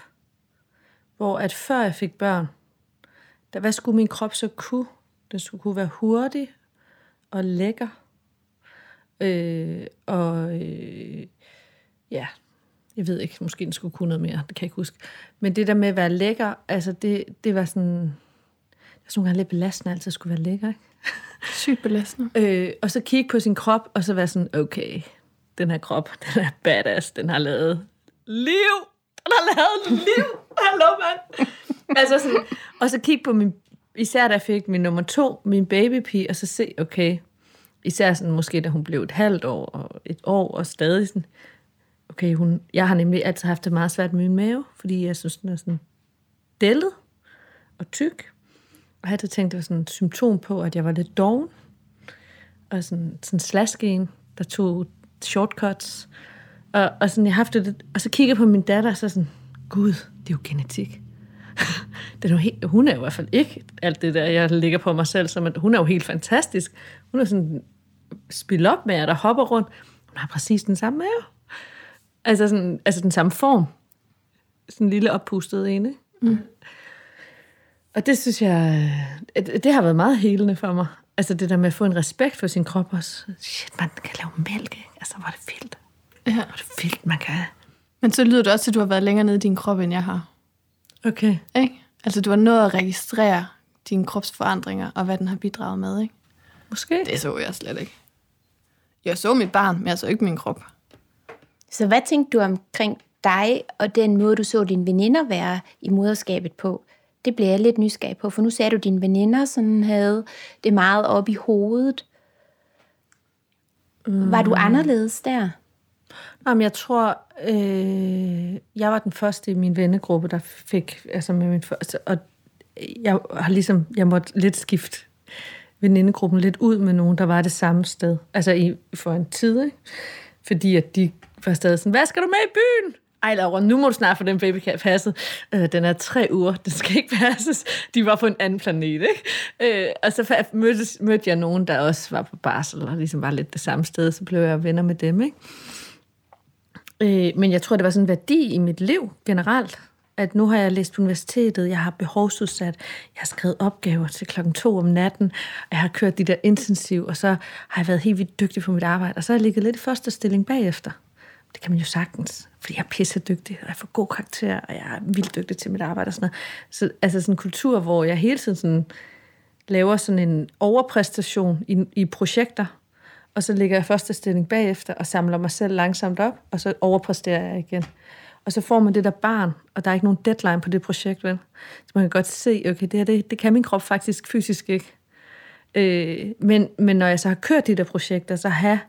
[SPEAKER 1] Hvor at før jeg fik børn, der, hvad skulle min krop så kunne? Den skulle kunne være hurtig og lækker. Øh, og øh, ja, jeg ved ikke, måske den skulle kunne noget mere, det kan jeg ikke huske. Men det der med at være lækker, altså det, det var sådan, det var sådan nogle gange lidt belastende, altid skulle være lækker, ikke?
[SPEAKER 3] Sygt belastende.
[SPEAKER 1] Øh, og så kigge på sin krop, og så være sådan, okay, den her krop, den er badass, den har lavet liv. Den har lavet liv. Hallo, mand. altså sådan, og så kigge på min, især da jeg fik min nummer to, min babypige, og så se, okay, især sådan måske da hun blev et halvt år og et år, og stadig sådan, okay, hun, jeg har nemlig altid haft det meget svært med min mave, fordi jeg synes, den er sådan dællet og tyk. Og jeg havde tænkt, det var sådan et symptom på, at jeg var lidt doven. Og sådan, sådan slasken, der tog shortcuts. Og, og, sådan, jeg haft det, og så kigger på min datter, og så sådan, gud, det er jo genetik det er jo helt, hun er i hvert fald ikke alt det der, jeg ligger på mig selv, som at hun er jo helt fantastisk. Hun er sådan spil op med, der hopper rundt. Hun har præcis den samme mave. Altså, sådan, altså den samme form. Sådan en lille oppustet ene. Mm. Og det synes jeg, det har været meget helende for mig. Altså det der med at få en respekt for sin krop også. Shit, man kan lave mælk, ikke? Altså, hvor er det vildt. Ja. Hvor er det vildt, man kan.
[SPEAKER 3] Men så lyder det også, at du har været længere nede i din krop, end jeg har.
[SPEAKER 1] Okay.
[SPEAKER 3] Ikke? Altså, du har nået at registrere dine kropsforandringer, og hvad den har bidraget med, ikke?
[SPEAKER 1] Måske.
[SPEAKER 3] Det så jeg slet ikke. Jeg så mit barn, men jeg så ikke min krop.
[SPEAKER 2] Så hvad tænkte du omkring dig, og den måde, du så dine veninder være i moderskabet på? Det bliver jeg lidt nysgerrig på, for nu sagde du, at dine veninder sådan havde det meget op i hovedet. Mm. Var du anderledes der?
[SPEAKER 1] Jamen, jeg tror, øh, jeg var den første i min vennegruppe, der fik, altså med min første, og jeg har ligesom, jeg måtte lidt skifte venindegruppen lidt ud med nogen, der var det samme sted. Altså i, for en tid, ikke? Fordi at de var stadig sådan, hvad skal du med i byen? Ej, Laura, nu må du snart få den babycat passet. Øh, den er tre uger, den skal ikke passes. De var på en anden planet, ikke? Øh, og så mødte, mødte jeg nogen, der også var på barsel, og ligesom var lidt det samme sted, så blev jeg venner med dem, ikke? Øh, men jeg tror, det var sådan en værdi i mit liv generelt, at nu har jeg læst på universitetet, jeg har behovsudsat, jeg har skrevet opgaver til klokken to om natten, og jeg har kørt de der intensiv, og så har jeg været helt vildt dygtig på mit arbejde, og så har jeg ligget lidt i første stilling bagefter. Det kan man jo sagtens, fordi jeg er pisse dygtig, og jeg får god karakter, og jeg er vildt dygtig til mit arbejde og sådan noget. Så altså sådan en kultur, hvor jeg hele tiden sådan laver sådan en overpræstation i, i projekter, og så ligger jeg første stilling bagefter og samler mig selv langsomt op, og så overpræsterer jeg igen. Og så får man det der barn, og der er ikke nogen deadline på det projekt, vel? Så man kan godt se, okay, det her, det, det kan min krop faktisk fysisk ikke. Øh, men, men når jeg så har kørt de der projekter, så har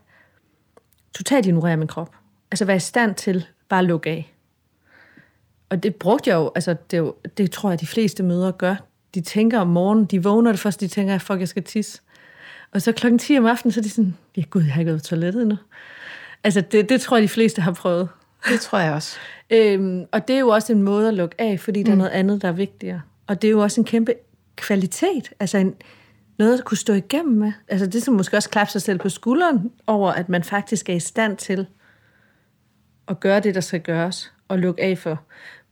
[SPEAKER 1] totalt ignoreret min krop. Altså være i stand til bare at lukke af. Og det brugte jeg jo, altså det, det tror jeg, de fleste møder gør. De tænker om morgenen, de vågner det først, de tænker, fuck, jeg skal tisse. Og så klokken 10 om aftenen, så er de sådan, ja gud, jeg har ikke været på toilettet endnu. Altså det, det tror jeg, de fleste har prøvet.
[SPEAKER 2] Det tror jeg også.
[SPEAKER 1] øhm, og det er jo også en måde at lukke af, fordi mm. der er mm. noget andet, der er vigtigere. Og det er jo også en kæmpe kvalitet. Altså en, noget at kunne stå igennem med. Altså det som måske også klappe sig selv på skulderen over, at man faktisk er i stand til at gøre det, der skal gøres, og lukke af for.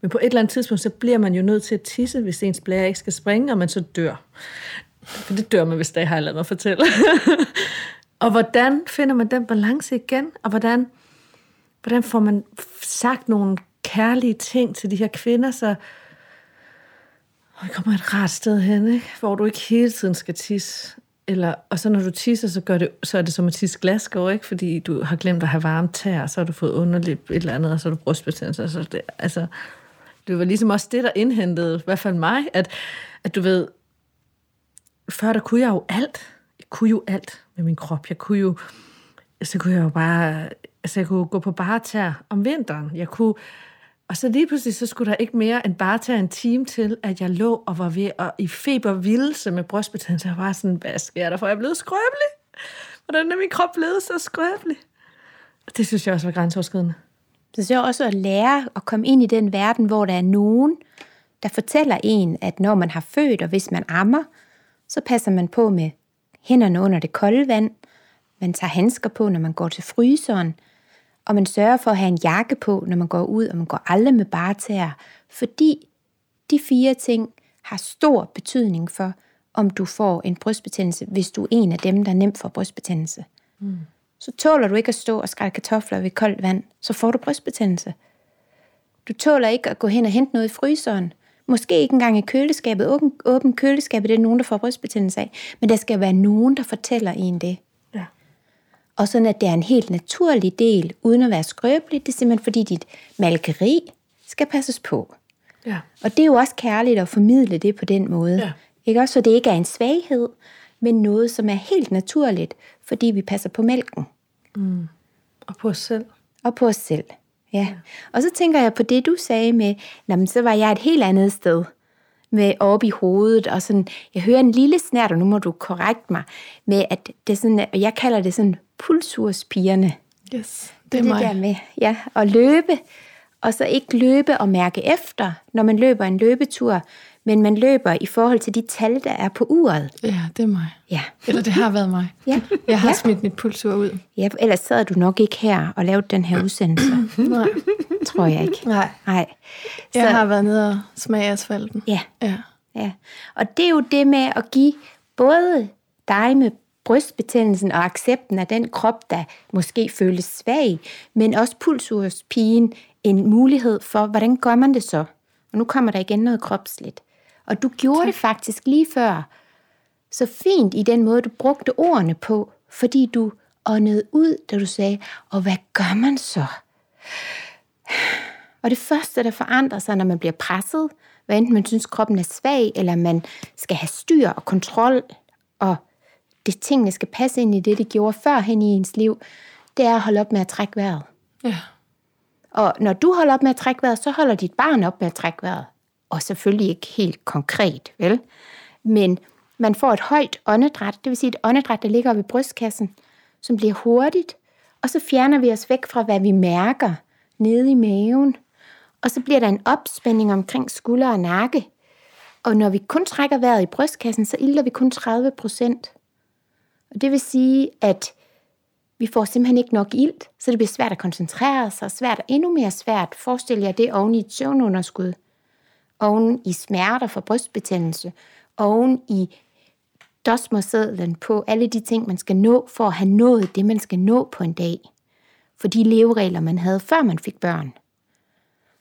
[SPEAKER 1] Men på et eller andet tidspunkt, så bliver man jo nødt til at tisse, hvis ens blære ikke skal springe, og man så dør. For det dør man, hvis det har lavet mig fortælle. Og hvordan finder man den balance igen? Og hvordan, hvordan får man sagt nogle kærlige ting til de her kvinder, så vi kommer et rart sted hen, ikke? hvor du ikke hele tiden skal tisse. Eller, og så når du tisser, så, gør det, så er det som at tisse glasgård, ikke? fordi du har glemt at have varme tær, så har du fået underlip et eller andet, og så har du brystbetændelse. Så det, altså, det var ligesom også det, der indhentede, i hvert fald mig, at, at du ved, før der kunne jeg jo alt. Jeg kunne jo alt med min krop. Jeg kunne jo, så kunne jeg jo bare, altså jeg kunne gå på barter om vinteren. Jeg kunne, og så lige pludselig, så skulle der ikke mere end bare tage en time til, at jeg lå og var ved at i febervildelse med brystbetændelse. Jeg var sådan, hvad sker der, for jeg er blevet skrøbelig? Hvordan er min krop blevet så skrøbelig? Det synes jeg også var grænseoverskridende.
[SPEAKER 2] Det synes jeg også at lære at komme ind i den verden, hvor der er nogen, der fortæller en, at når man har født, og hvis man ammer, så passer man på med hænderne under det kolde vand, man tager handsker på, når man går til fryseren, og man sørger for at have en jakke på, når man går ud, og man går aldrig med bare tæer, fordi de fire ting har stor betydning for, om du får en brystbetændelse, hvis du er en af dem, der er nemt for brystbetændelse. Mm. Så tåler du ikke at stå og skrælle kartofler ved koldt vand, så får du brystbetændelse. Du tåler ikke at gå hen og hente noget i fryseren. Måske ikke engang i køleskabet. Åben, åben køleskabet, det er nogen, der får brystbetændelse af. Men der skal være nogen, der fortæller en det.
[SPEAKER 1] Ja.
[SPEAKER 2] Og sådan, at det er en helt naturlig del, uden at være skrøbeligt. Det er simpelthen, fordi dit malkeri skal passes på.
[SPEAKER 1] Ja.
[SPEAKER 2] Og det er jo også kærligt at formidle det på den måde.
[SPEAKER 1] Ja.
[SPEAKER 2] Ikke også, så det ikke er en svaghed, men noget, som er helt naturligt, fordi vi passer på mælken
[SPEAKER 1] Og på os selv.
[SPEAKER 2] og på os selv. Ja. Og så tænker jeg på det, du sagde med, jamen, så var jeg et helt andet sted med op i hovedet, og sådan, jeg hører en lille snært, og nu må du korrekte mig, med at det er sådan, og jeg kalder det sådan pulsurspigerne.
[SPEAKER 3] Yes, det er
[SPEAKER 2] er det
[SPEAKER 3] mig.
[SPEAKER 2] der med, ja, at løbe, og så ikke løbe og mærke efter, når man løber en løbetur, men man løber i forhold til de tal, der er på uret.
[SPEAKER 3] Ja, det er mig.
[SPEAKER 2] Ja,
[SPEAKER 3] Eller det har været mig.
[SPEAKER 2] ja.
[SPEAKER 3] Jeg har
[SPEAKER 2] ja.
[SPEAKER 3] smidt mit pulsur ud.
[SPEAKER 2] ja ellers sad du nok ikke her og lavede den her udsendelse,
[SPEAKER 3] Nej.
[SPEAKER 2] tror jeg ikke.
[SPEAKER 3] Nej.
[SPEAKER 2] Nej. Så,
[SPEAKER 3] Jeg har været nede og smage asfalten.
[SPEAKER 2] ja,
[SPEAKER 3] Ja.
[SPEAKER 2] Ja, og det er jo det med at give både dig med brystbetændelsen og accepten af den krop, der måske føles svag, men også pulsurspigen en mulighed for, hvordan gør man det så? Og nu kommer der igen noget kropsligt. Og du gjorde tak. det faktisk lige før så fint i den måde, du brugte ordene på, fordi du åndede ud, da du sagde, og hvad gør man så? Og det første, der forandrer sig, når man bliver presset, hvad enten man synes, kroppen er svag, eller man skal have styr og kontrol, og det tingene skal passe ind i det, det gjorde førhen i ens liv, det er at holde op med at trække vejret.
[SPEAKER 3] Ja.
[SPEAKER 2] Og når du holder op med at trække vejret, så holder dit barn op med at trække vejret. Og selvfølgelig ikke helt konkret, vel? Men man får et højt åndedræt, det vil sige et åndedræt, der ligger ved brystkassen, som bliver hurtigt, og så fjerner vi os væk fra, hvad vi mærker nede i maven. Og så bliver der en opspænding omkring skulder og nakke. Og når vi kun trækker vejret i brystkassen, så ilter vi kun 30 procent. Og det vil sige, at vi får simpelthen ikke nok ilt, så det bliver svært at koncentrere sig, svært og endnu mere svært. Forestil jer det oven i et søvnunderskud, oven i smerter for brystbetændelse, oven i dosmersedlen på alle de ting, man skal nå for at have nået det, man skal nå på en dag. For de leveregler, man havde, før man fik børn.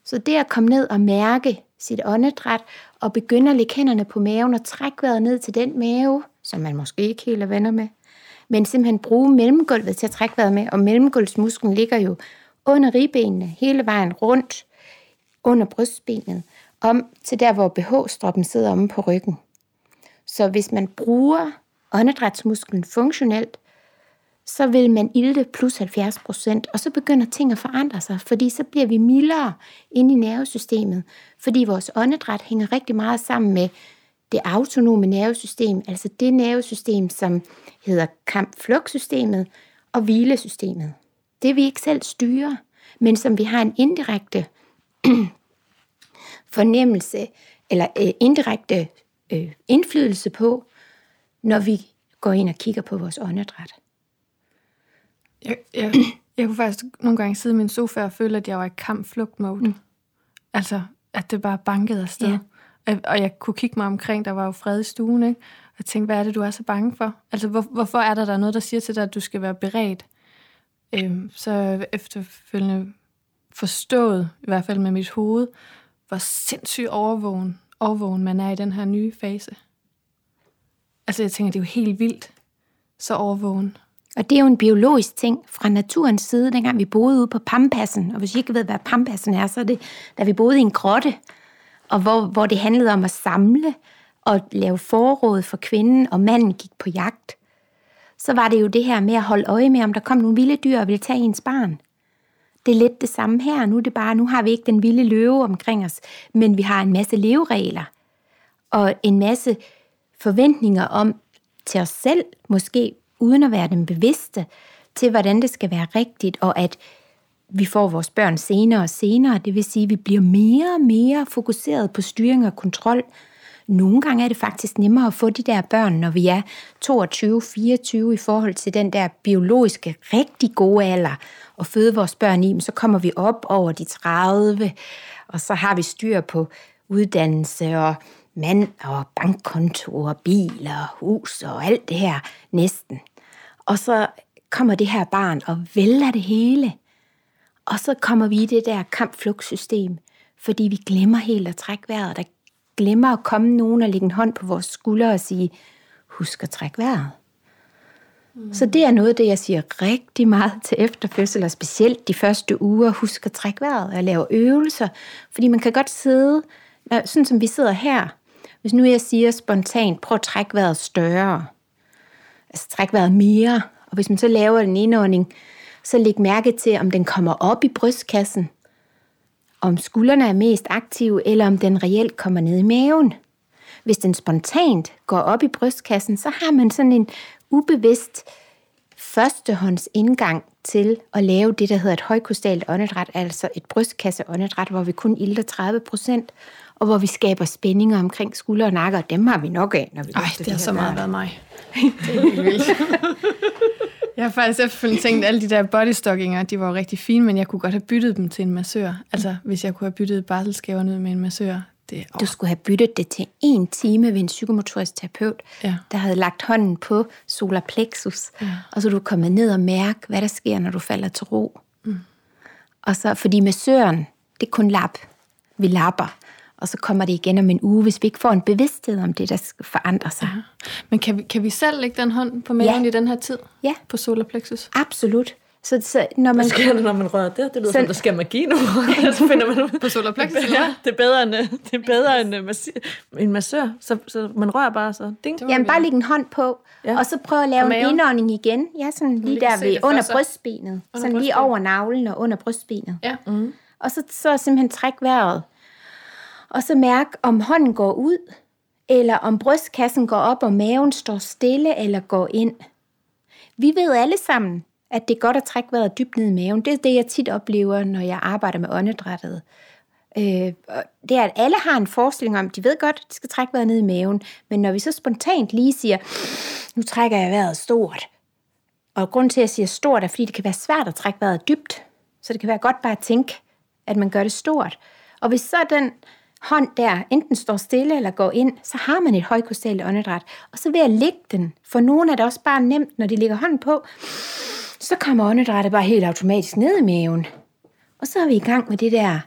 [SPEAKER 2] Så det at komme ned og mærke sit åndedræt, og begynde at lægge hænderne på maven og trække vejret ned til den mave, som man måske ikke helt er venner med, men simpelthen bruge mellemgulvet til at trække vejret med, og mellemgulvsmusklen ligger jo under ribbenene, hele vejen rundt, under brystbenet, om til der, hvor BH-stroppen sidder omme på ryggen. Så hvis man bruger åndedrætsmusklen funktionelt, så vil man ilte plus 70 procent, og så begynder ting at forandre sig, fordi så bliver vi mildere inde i nervesystemet, fordi vores åndedræt hænger rigtig meget sammen med det autonome nervesystem, altså det nervesystem, som hedder kamp-flugt-systemet og hvilesystemet. Det vi ikke selv styrer, men som vi har en indirekte fornemmelse eller øh, indirekte øh, indflydelse på, når vi går ind og kigger på vores åndedræt.
[SPEAKER 3] Jeg, jeg, jeg kunne faktisk nogle gange sidde i min sofa og føle, at jeg var i kamp-flugt-mode. Mm. Altså, at det bare bankede afsted.
[SPEAKER 2] Ja.
[SPEAKER 3] Ja. Og jeg kunne kigge mig omkring, der var jo fred i stuen, ikke? Jeg tænkte, hvad er det, du er så bange for? Altså, hvor, hvorfor er der, der er noget, der siger til dig, at du skal være beredt? Øhm, så efterfølgende forstået, i hvert fald med mit hoved, hvor sindssygt overvågen, overvågen man er i den her nye fase. Altså, jeg tænker, det er jo helt vildt, så overvågen.
[SPEAKER 2] Og det er jo en biologisk ting fra naturens side, dengang vi boede ude på Pampassen. Og hvis I ikke ved, hvad Pampassen er, så er det, da vi boede i en grotte, og hvor, hvor det handlede om at samle og lave forråd for kvinden, og manden gik på jagt. Så var det jo det her med at holde øje med, om der kom nogle vilde dyr og ville tage ens barn. Det er lidt det samme her. Nu er det bare, nu har vi ikke den vilde løve omkring os, men vi har en masse leveregler og en masse forventninger om til os selv, måske uden at være dem bevidste, til hvordan det skal være rigtigt, og at vi får vores børn senere og senere. Det vil sige, at vi bliver mere og mere fokuseret på styring og kontrol. Nogle gange er det faktisk nemmere at få de der børn, når vi er 22-24 i forhold til den der biologiske, rigtig gode alder, og føde vores børn i, men så kommer vi op over de 30, og så har vi styr på uddannelse og mand og bankkonto og bil og hus og alt det her næsten. Og så kommer det her barn og vælter det hele. Og så kommer vi i det der kampflugtsystem, fordi vi glemmer helt at trække vejret. Der glemmer at komme nogen og lægge en hånd på vores skulder og sige, husk at trække vejret. Mm. Så det er noget af det, jeg siger rigtig meget til efterfødsel, og specielt de første uger, husk at trække vejret og lave øvelser. Fordi man kan godt sidde, sådan som vi sidder her, hvis nu jeg siger spontant, prøv at trække vejret større, altså trække vejret mere, og hvis man så laver en indånding, så læg mærke til, om den kommer op i brystkassen, om skuldrene er mest aktive, eller om den reelt kommer ned i maven. Hvis den spontant går op i brystkassen, så har man sådan en ubevidst førstehånds indgang til at lave det, der hedder et højkostalt åndedræt, altså et brystkasseåndedræt, hvor vi kun ilter 30 procent, og hvor vi skaber spændinger omkring skulder og nakke, og dem har vi nok af, når vi
[SPEAKER 3] Ej, det har så meget været mig. det er helt vildt. Jeg har faktisk efterfølgende tænkt, at alle de der bodystockinger, de var jo rigtig fine, men jeg kunne godt have byttet dem til en massør. Altså, hvis jeg kunne have byttet barselsgaverne ud med en massør. Det,
[SPEAKER 2] oh. Du skulle have byttet det til en time ved en psykomotorisk terapeut, ja. der havde lagt hånden på solar plexus, ja. og så du kommet ned og mærke, hvad der sker, når du falder til ro. Mm. Og så, fordi massøren, det er kun lap. Vi lapper og så kommer det igen om en uge, hvis vi ikke får en bevidsthed om det, der skal forandre sig. Ja.
[SPEAKER 3] Men kan vi, kan vi selv lægge den hånd på maven ja. i den her tid?
[SPEAKER 2] Ja.
[SPEAKER 3] På solar plexus?
[SPEAKER 2] Absolut. Så, så når man,
[SPEAKER 1] Hvad sker der, når man rører det? Det lyder så, som, der skal magi nu.
[SPEAKER 3] så finder man på solar plexus?
[SPEAKER 1] Ja, det er bedre end, det er bedre end en massør. Så, så man rører bare så.
[SPEAKER 2] Ding. Jamen bare lægge en hånd på, ja. og så prøve at lave en indånding igen. Ja, sådan lige der ved, under brystbenet. Under sådan brystbenet. lige over navlen og under brystbenet.
[SPEAKER 3] Ja. Mm.
[SPEAKER 2] Og så, så simpelthen træk vejret og så mærk, om hånden går ud, eller om brystkassen går op, og maven står stille eller går ind. Vi ved alle sammen, at det er godt at trække vejret dybt ned i maven. Det er det, jeg tit oplever, når jeg arbejder med åndedrættet. Øh, det er, at alle har en forestilling om, de ved godt, at de skal trække vejret ned i maven, men når vi så spontant lige siger, nu trækker jeg vejret stort, og grund til, at jeg siger stort, er, fordi det kan være svært at trække vejret dybt, så det kan være godt bare at tænke, at man gør det stort. Og hvis så den hånd der enten står stille eller går ind, så har man et højkostalt åndedræt. Og så ved at lægge den, for nogen er det også bare nemt, når de lægger hånden på, så kommer åndedrættet bare helt automatisk ned i maven. Og så er vi i gang med det der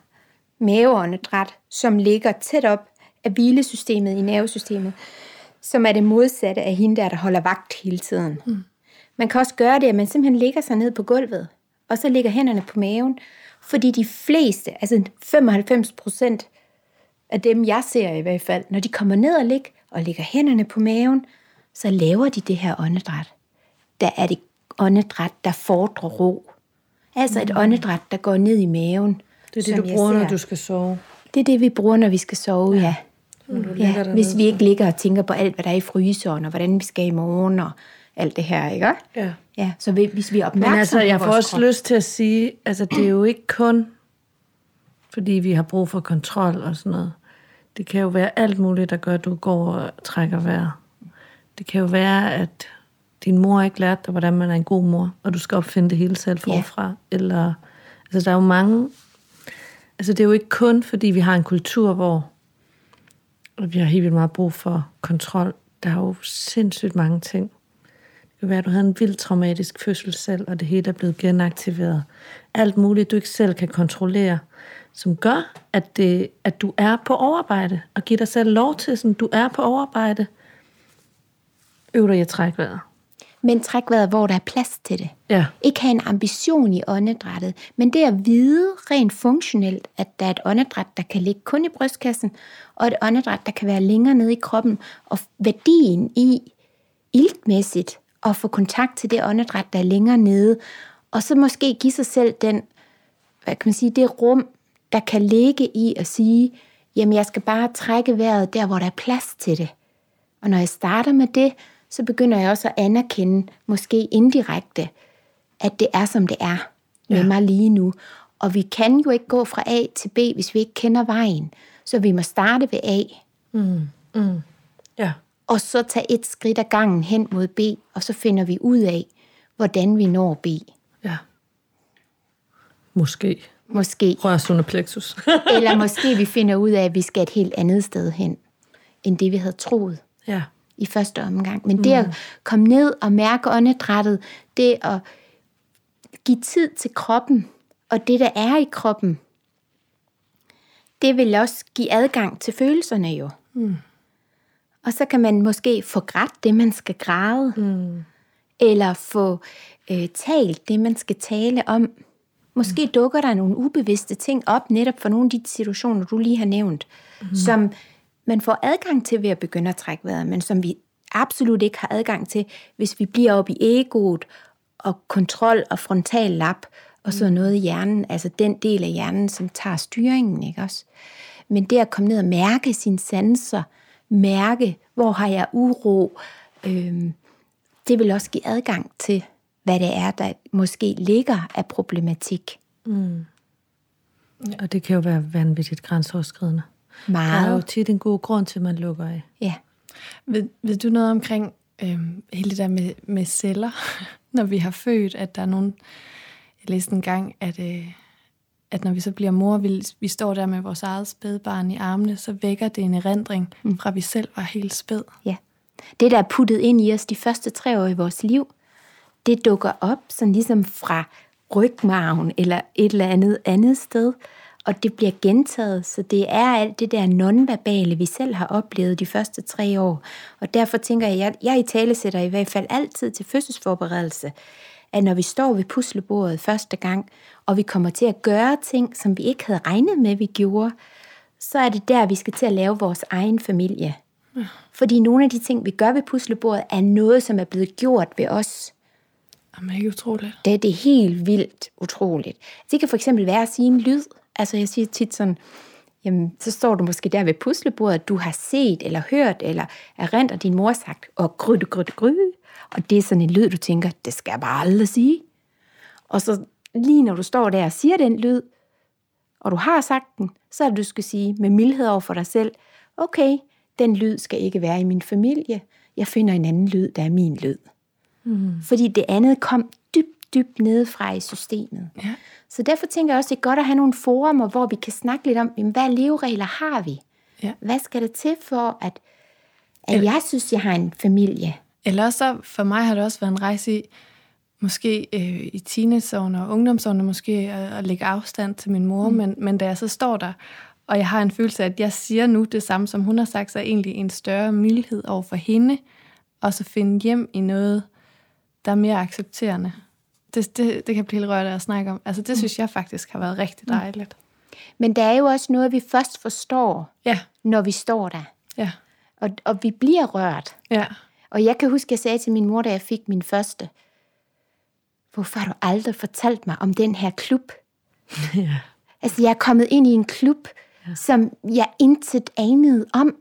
[SPEAKER 2] maveåndedræt, som ligger tæt op af hvilesystemet i nervesystemet, som er det modsatte af hende der, der holder vagt hele tiden. Mm. Man kan også gøre det, at man simpelthen ligger sig ned på gulvet, og så ligger hænderne på maven, fordi de fleste, altså 95 procent af dem, jeg ser i hvert fald, når de kommer ned og ligger og lægger hænderne på maven, så laver de det her åndedræt. Der er det åndedræt, der fordrer ro. Altså mm. et åndedræt, der går ned i maven.
[SPEAKER 1] Det er det, du bruger, når du skal sove.
[SPEAKER 2] Det er det, vi bruger, når vi skal sove, ja. ja. ja hvis vi ikke ligger og tænker på alt, hvad der er i fryseren, og hvordan vi skal i morgen, og alt det her, ikke?
[SPEAKER 1] Ja.
[SPEAKER 2] Ja, så hvis vi er opmærksomme
[SPEAKER 1] Men altså, jeg får også krop. lyst til at sige, altså det er jo ikke kun, fordi vi har brug for kontrol og sådan noget. Det kan jo være alt muligt, der gør, at du går og trækker vejret. Det kan jo være, at din mor ikke lærte dig, hvordan man er en god mor, og du skal opfinde det hele selv forfra. Ja. Eller, altså, der er jo mange... Altså, det er jo ikke kun, fordi vi har en kultur, hvor vi har helt vildt meget brug for kontrol. der er jo sindssygt mange ting. Det kan være, at du havde en vild traumatisk fødsel selv, og det hele er blevet genaktiveret. Alt muligt, du ikke selv kan kontrollere, som gør, at, det, at du er på overarbejde, og giver dig selv lov til, sådan, du er på overarbejde. Øv dig i at trække vejret.
[SPEAKER 2] Men træk vejret, hvor der er plads til det.
[SPEAKER 1] Ja.
[SPEAKER 2] Ikke have en ambition i åndedrættet, men det at vide rent funktionelt, at der er et åndedræt, der kan ligge kun i brystkassen, og et åndedræt, der kan være længere nede i kroppen, og værdien i iltmæssigt at få kontakt til det åndedræt, der er længere nede, og så måske give sig selv den, hvad kan man sige, det rum, der kan ligge i at sige, jamen jeg skal bare trække vejret der, hvor der er plads til det. Og når jeg starter med det, så begynder jeg også at anerkende, måske indirekte, at det er, som det er med ja. mig lige nu. Og vi kan jo ikke gå fra A til B, hvis vi ikke kender vejen. Så vi må starte ved A.
[SPEAKER 1] Mm. Mm. Ja.
[SPEAKER 2] Og så tage et skridt ad gangen hen mod B, og så finder vi ud af, hvordan vi når B.
[SPEAKER 1] Ja. Måske.
[SPEAKER 2] Måske.
[SPEAKER 1] Rør solar plexus.
[SPEAKER 2] Eller måske vi finder ud af, at vi skal et helt andet sted hen, end det vi havde troet
[SPEAKER 1] ja.
[SPEAKER 2] i første omgang. Men det at komme ned og mærke åndedrættet, det at give tid til kroppen, og det der er i kroppen, det vil også give adgang til følelserne jo. Mm. Og så kan man måske få grædt det, man skal græde. Mm. Eller få øh, talt det, man skal tale om. Måske mm. dukker der nogle ubevidste ting op, netop for nogle af de situationer, du lige har nævnt, mm. som man får adgang til ved at begynde at trække vejret, men som vi absolut ikke har adgang til, hvis vi bliver oppe i egoet og kontrol og frontal lap og så noget i hjernen, altså den del af hjernen, som tager styringen, ikke også? Men det at komme ned og mærke sine sanser, mærke, hvor har jeg uro, øhm, det vil også give adgang til, hvad det er, der måske ligger af problematik.
[SPEAKER 1] Mm. Og det kan jo være vanvittigt grænseoverskridende.
[SPEAKER 2] Meget.
[SPEAKER 1] Der er jo tit en god grund til, at man lukker af.
[SPEAKER 2] Ja.
[SPEAKER 3] Ved, ved du noget omkring øhm, hele det der med, med celler, når vi har født, at der er nogen... Jeg læste en gang, at, øh, at når vi så bliver mor, vi, vi står der med vores eget spædbarn i armene, så vækker det en erindring mm. fra, at vi selv var helt spæd.
[SPEAKER 2] Ja. Det, der er puttet ind i os de første tre år i vores liv, det dukker op sådan ligesom fra rygmarven eller et eller andet andet sted, og det bliver gentaget, så det er alt det der nonverbale, vi selv har oplevet de første tre år. Og derfor tænker jeg, jeg, jeg i tale sætter i hvert fald altid til fødselsforberedelse, at når vi står ved puslebordet første gang, og vi kommer til at gøre ting, som vi ikke havde regnet med, vi gjorde, så er det der, vi skal til at lave vores egen familie. Fordi nogle af de ting, vi gør ved puslebordet, er noget, som er blevet gjort ved os.
[SPEAKER 3] Jamen, ikke utroligt.
[SPEAKER 2] Det er det helt vildt utroligt. Det kan for eksempel være at sige en lyd. Altså jeg siger tit sådan, jamen så står du måske der ved puslebordet, du har set eller hørt eller erindrer din mor sagt, og grytte, grytte, grytte. Og det er sådan en lyd, du tænker, det skal jeg bare aldrig sige. Og så lige når du står der og siger den lyd, og du har sagt den, så er det, du skal sige med mildhed over for dig selv, okay, den lyd skal ikke være i min familie. Jeg finder en anden lyd, der er min lyd. Mm. Fordi det andet kom dybt, dybt nedefra i systemet.
[SPEAKER 3] Ja.
[SPEAKER 2] Så derfor tænker jeg også, det er godt at have nogle forumer, hvor vi kan snakke lidt om, jamen, hvad leveregler har vi?
[SPEAKER 3] Ja.
[SPEAKER 2] Hvad skal der til for, at, at jeg synes, jeg har en familie?
[SPEAKER 3] Eller så for mig har det også været en rejse i, måske øh, i teenageårene og ungdomsårene, måske at, at lægge afstand til min mor, mm. men, men da jeg så står der, og jeg har en følelse af, at jeg siger nu det samme, som hun har sagt, så er egentlig en større mildhed over for hende, og så finde hjem i noget, der er mere accepterende. Det, det, det kan blive helt rørt at snakke om. Altså det synes jeg faktisk har været rigtig dejligt.
[SPEAKER 2] Men der er jo også noget, vi først forstår,
[SPEAKER 3] Ja,
[SPEAKER 2] når vi står der.
[SPEAKER 3] ja,
[SPEAKER 2] Og, og vi bliver rørt.
[SPEAKER 3] ja.
[SPEAKER 2] Og jeg kan huske, jeg sagde til min mor, da jeg fik min første, hvorfor har du aldrig fortalt mig om den her klub?
[SPEAKER 1] ja.
[SPEAKER 2] Altså, jeg er kommet ind i en klub, ja. som jeg intet anede om.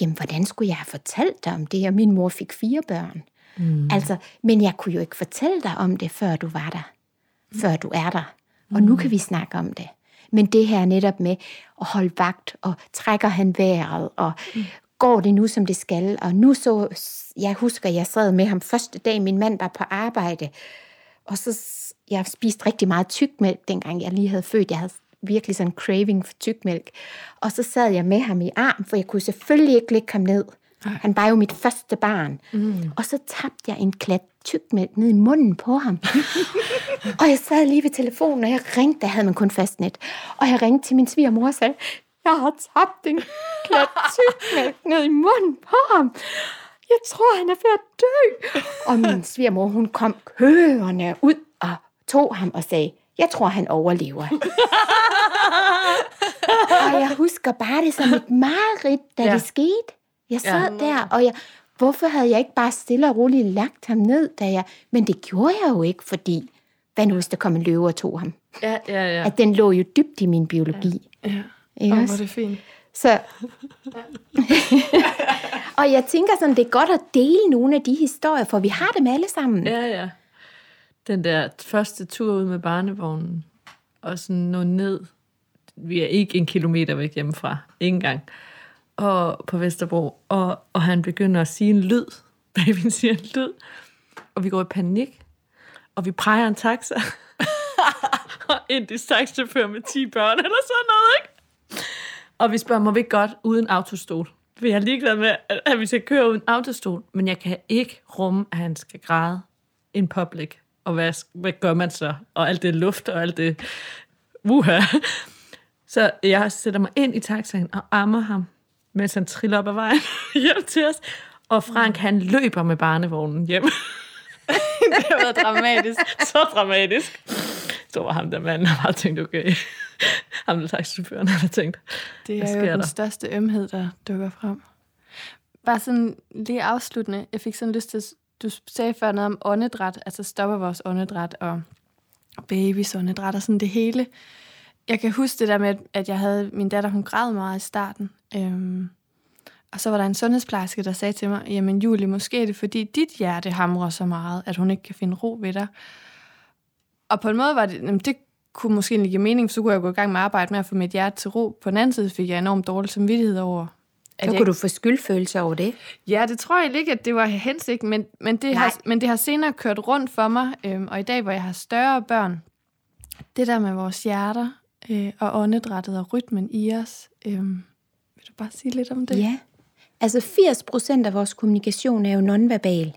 [SPEAKER 2] Jamen, hvordan skulle jeg have fortalt dig om det? Og min mor fik fire børn. Mm. Altså, men jeg kunne jo ikke fortælle dig om det, før du var der. Før du er der. Og nu kan vi snakke om det. Men det her netop med at holde vagt, og trækker han vejret, og mm. går det nu, som det skal. Og nu så, jeg husker, jeg sad med ham første dag, min mand var på arbejde, og så, jeg spiste rigtig meget tykmælk, dengang jeg lige havde født. Jeg havde virkelig sådan en craving for tykmælk. Og så sad jeg med ham i arm, for jeg kunne selvfølgelig ikke lægge ham ned. Han var jo mit første barn. Mm. Og så tabte jeg en klat tykmælk ned i munden på ham. og jeg sad lige ved telefonen, og jeg ringte, der havde man kun fastnet. Og jeg ringte til min svigermor og sagde, jeg har tabt en klat tykmælk ned i munden på ham. Jeg tror, han er ved at dø. Og min svigermor, hun kom kørende ud og tog ham og sagde, jeg tror, han overlever. og jeg husker bare det som et mareridt, da ja. det skete. Jeg sad ja. der, og jeg, hvorfor havde jeg ikke bare stille og roligt lagt ham ned, da jeg... Men det gjorde jeg jo ikke, fordi... Hvad nu, hvis der kom en løve og tog ham?
[SPEAKER 1] Ja, ja, ja.
[SPEAKER 2] At den lå jo dybt i min biologi.
[SPEAKER 3] Ja. Ikke oh, hvor er det fint.
[SPEAKER 2] Så, og jeg tænker sådan, det er godt at dele nogle af de historier, for vi har dem alle sammen.
[SPEAKER 1] Ja, ja. Den der første tur ud med barnevognen, og sådan nå ned. Vi er ikke en kilometer væk hjemmefra. Ikke engang og på Vesterbro, og, og han begynder at sige en lyd. Babyen siger en lyd, og vi går i panik, og vi præger en taxa, og en taxachauffør med 10 børn, eller sådan noget, ikke? Og vi spørger, må vi ikke godt uden autostol? Vi er ligeglad med, at vi skal køre uden autostol, men jeg kan ikke rumme, at han skal græde in public. Og hvad, hvad gør man så? Og alt det luft og alt det... Uha. Så jeg sætter mig ind i taxaen og ammer ham mens han triller op ad vejen hjem til os. Og Frank, han løber med barnevognen hjem.
[SPEAKER 3] det har været dramatisk.
[SPEAKER 1] Så dramatisk. Så var ham der mand, der bare tænkt, okay, ham der taxichaufføren har tænkt,
[SPEAKER 3] Det er jo den der? største ømhed, der dukker frem. Bare sådan lige afsluttende, jeg fik sådan lyst til, du sagde før noget om åndedræt, altså stopper vores åndedræt og babys åndedræt og sådan det hele. Jeg kan huske det der med, at jeg havde min datter, hun græd meget i starten. Øhm, og så var der en sundhedsplejerske, der sagde til mig, jamen Julie, måske er det fordi dit hjerte hamrer så meget, at hun ikke kan finde ro ved dig. Og på en måde var det, jamen, det kunne måske ikke give mening, for så kunne jeg gå i gang med at arbejde med at få mit hjerte til ro. På den anden side fik jeg enormt dårlig samvittighed over,
[SPEAKER 2] at så kunne jeg... du få skyldfølelse over det?
[SPEAKER 3] Ja, det tror jeg ikke, at det var hensigten, men, men, det, har, men det har senere kørt rundt for mig, øhm, og i dag, hvor jeg har større børn, det der med vores hjerter, øh, og åndedrættet og rytmen i os. Øh, vil du bare sige lidt om det?
[SPEAKER 2] Ja, altså 80 procent af vores kommunikation er jo nonverbal.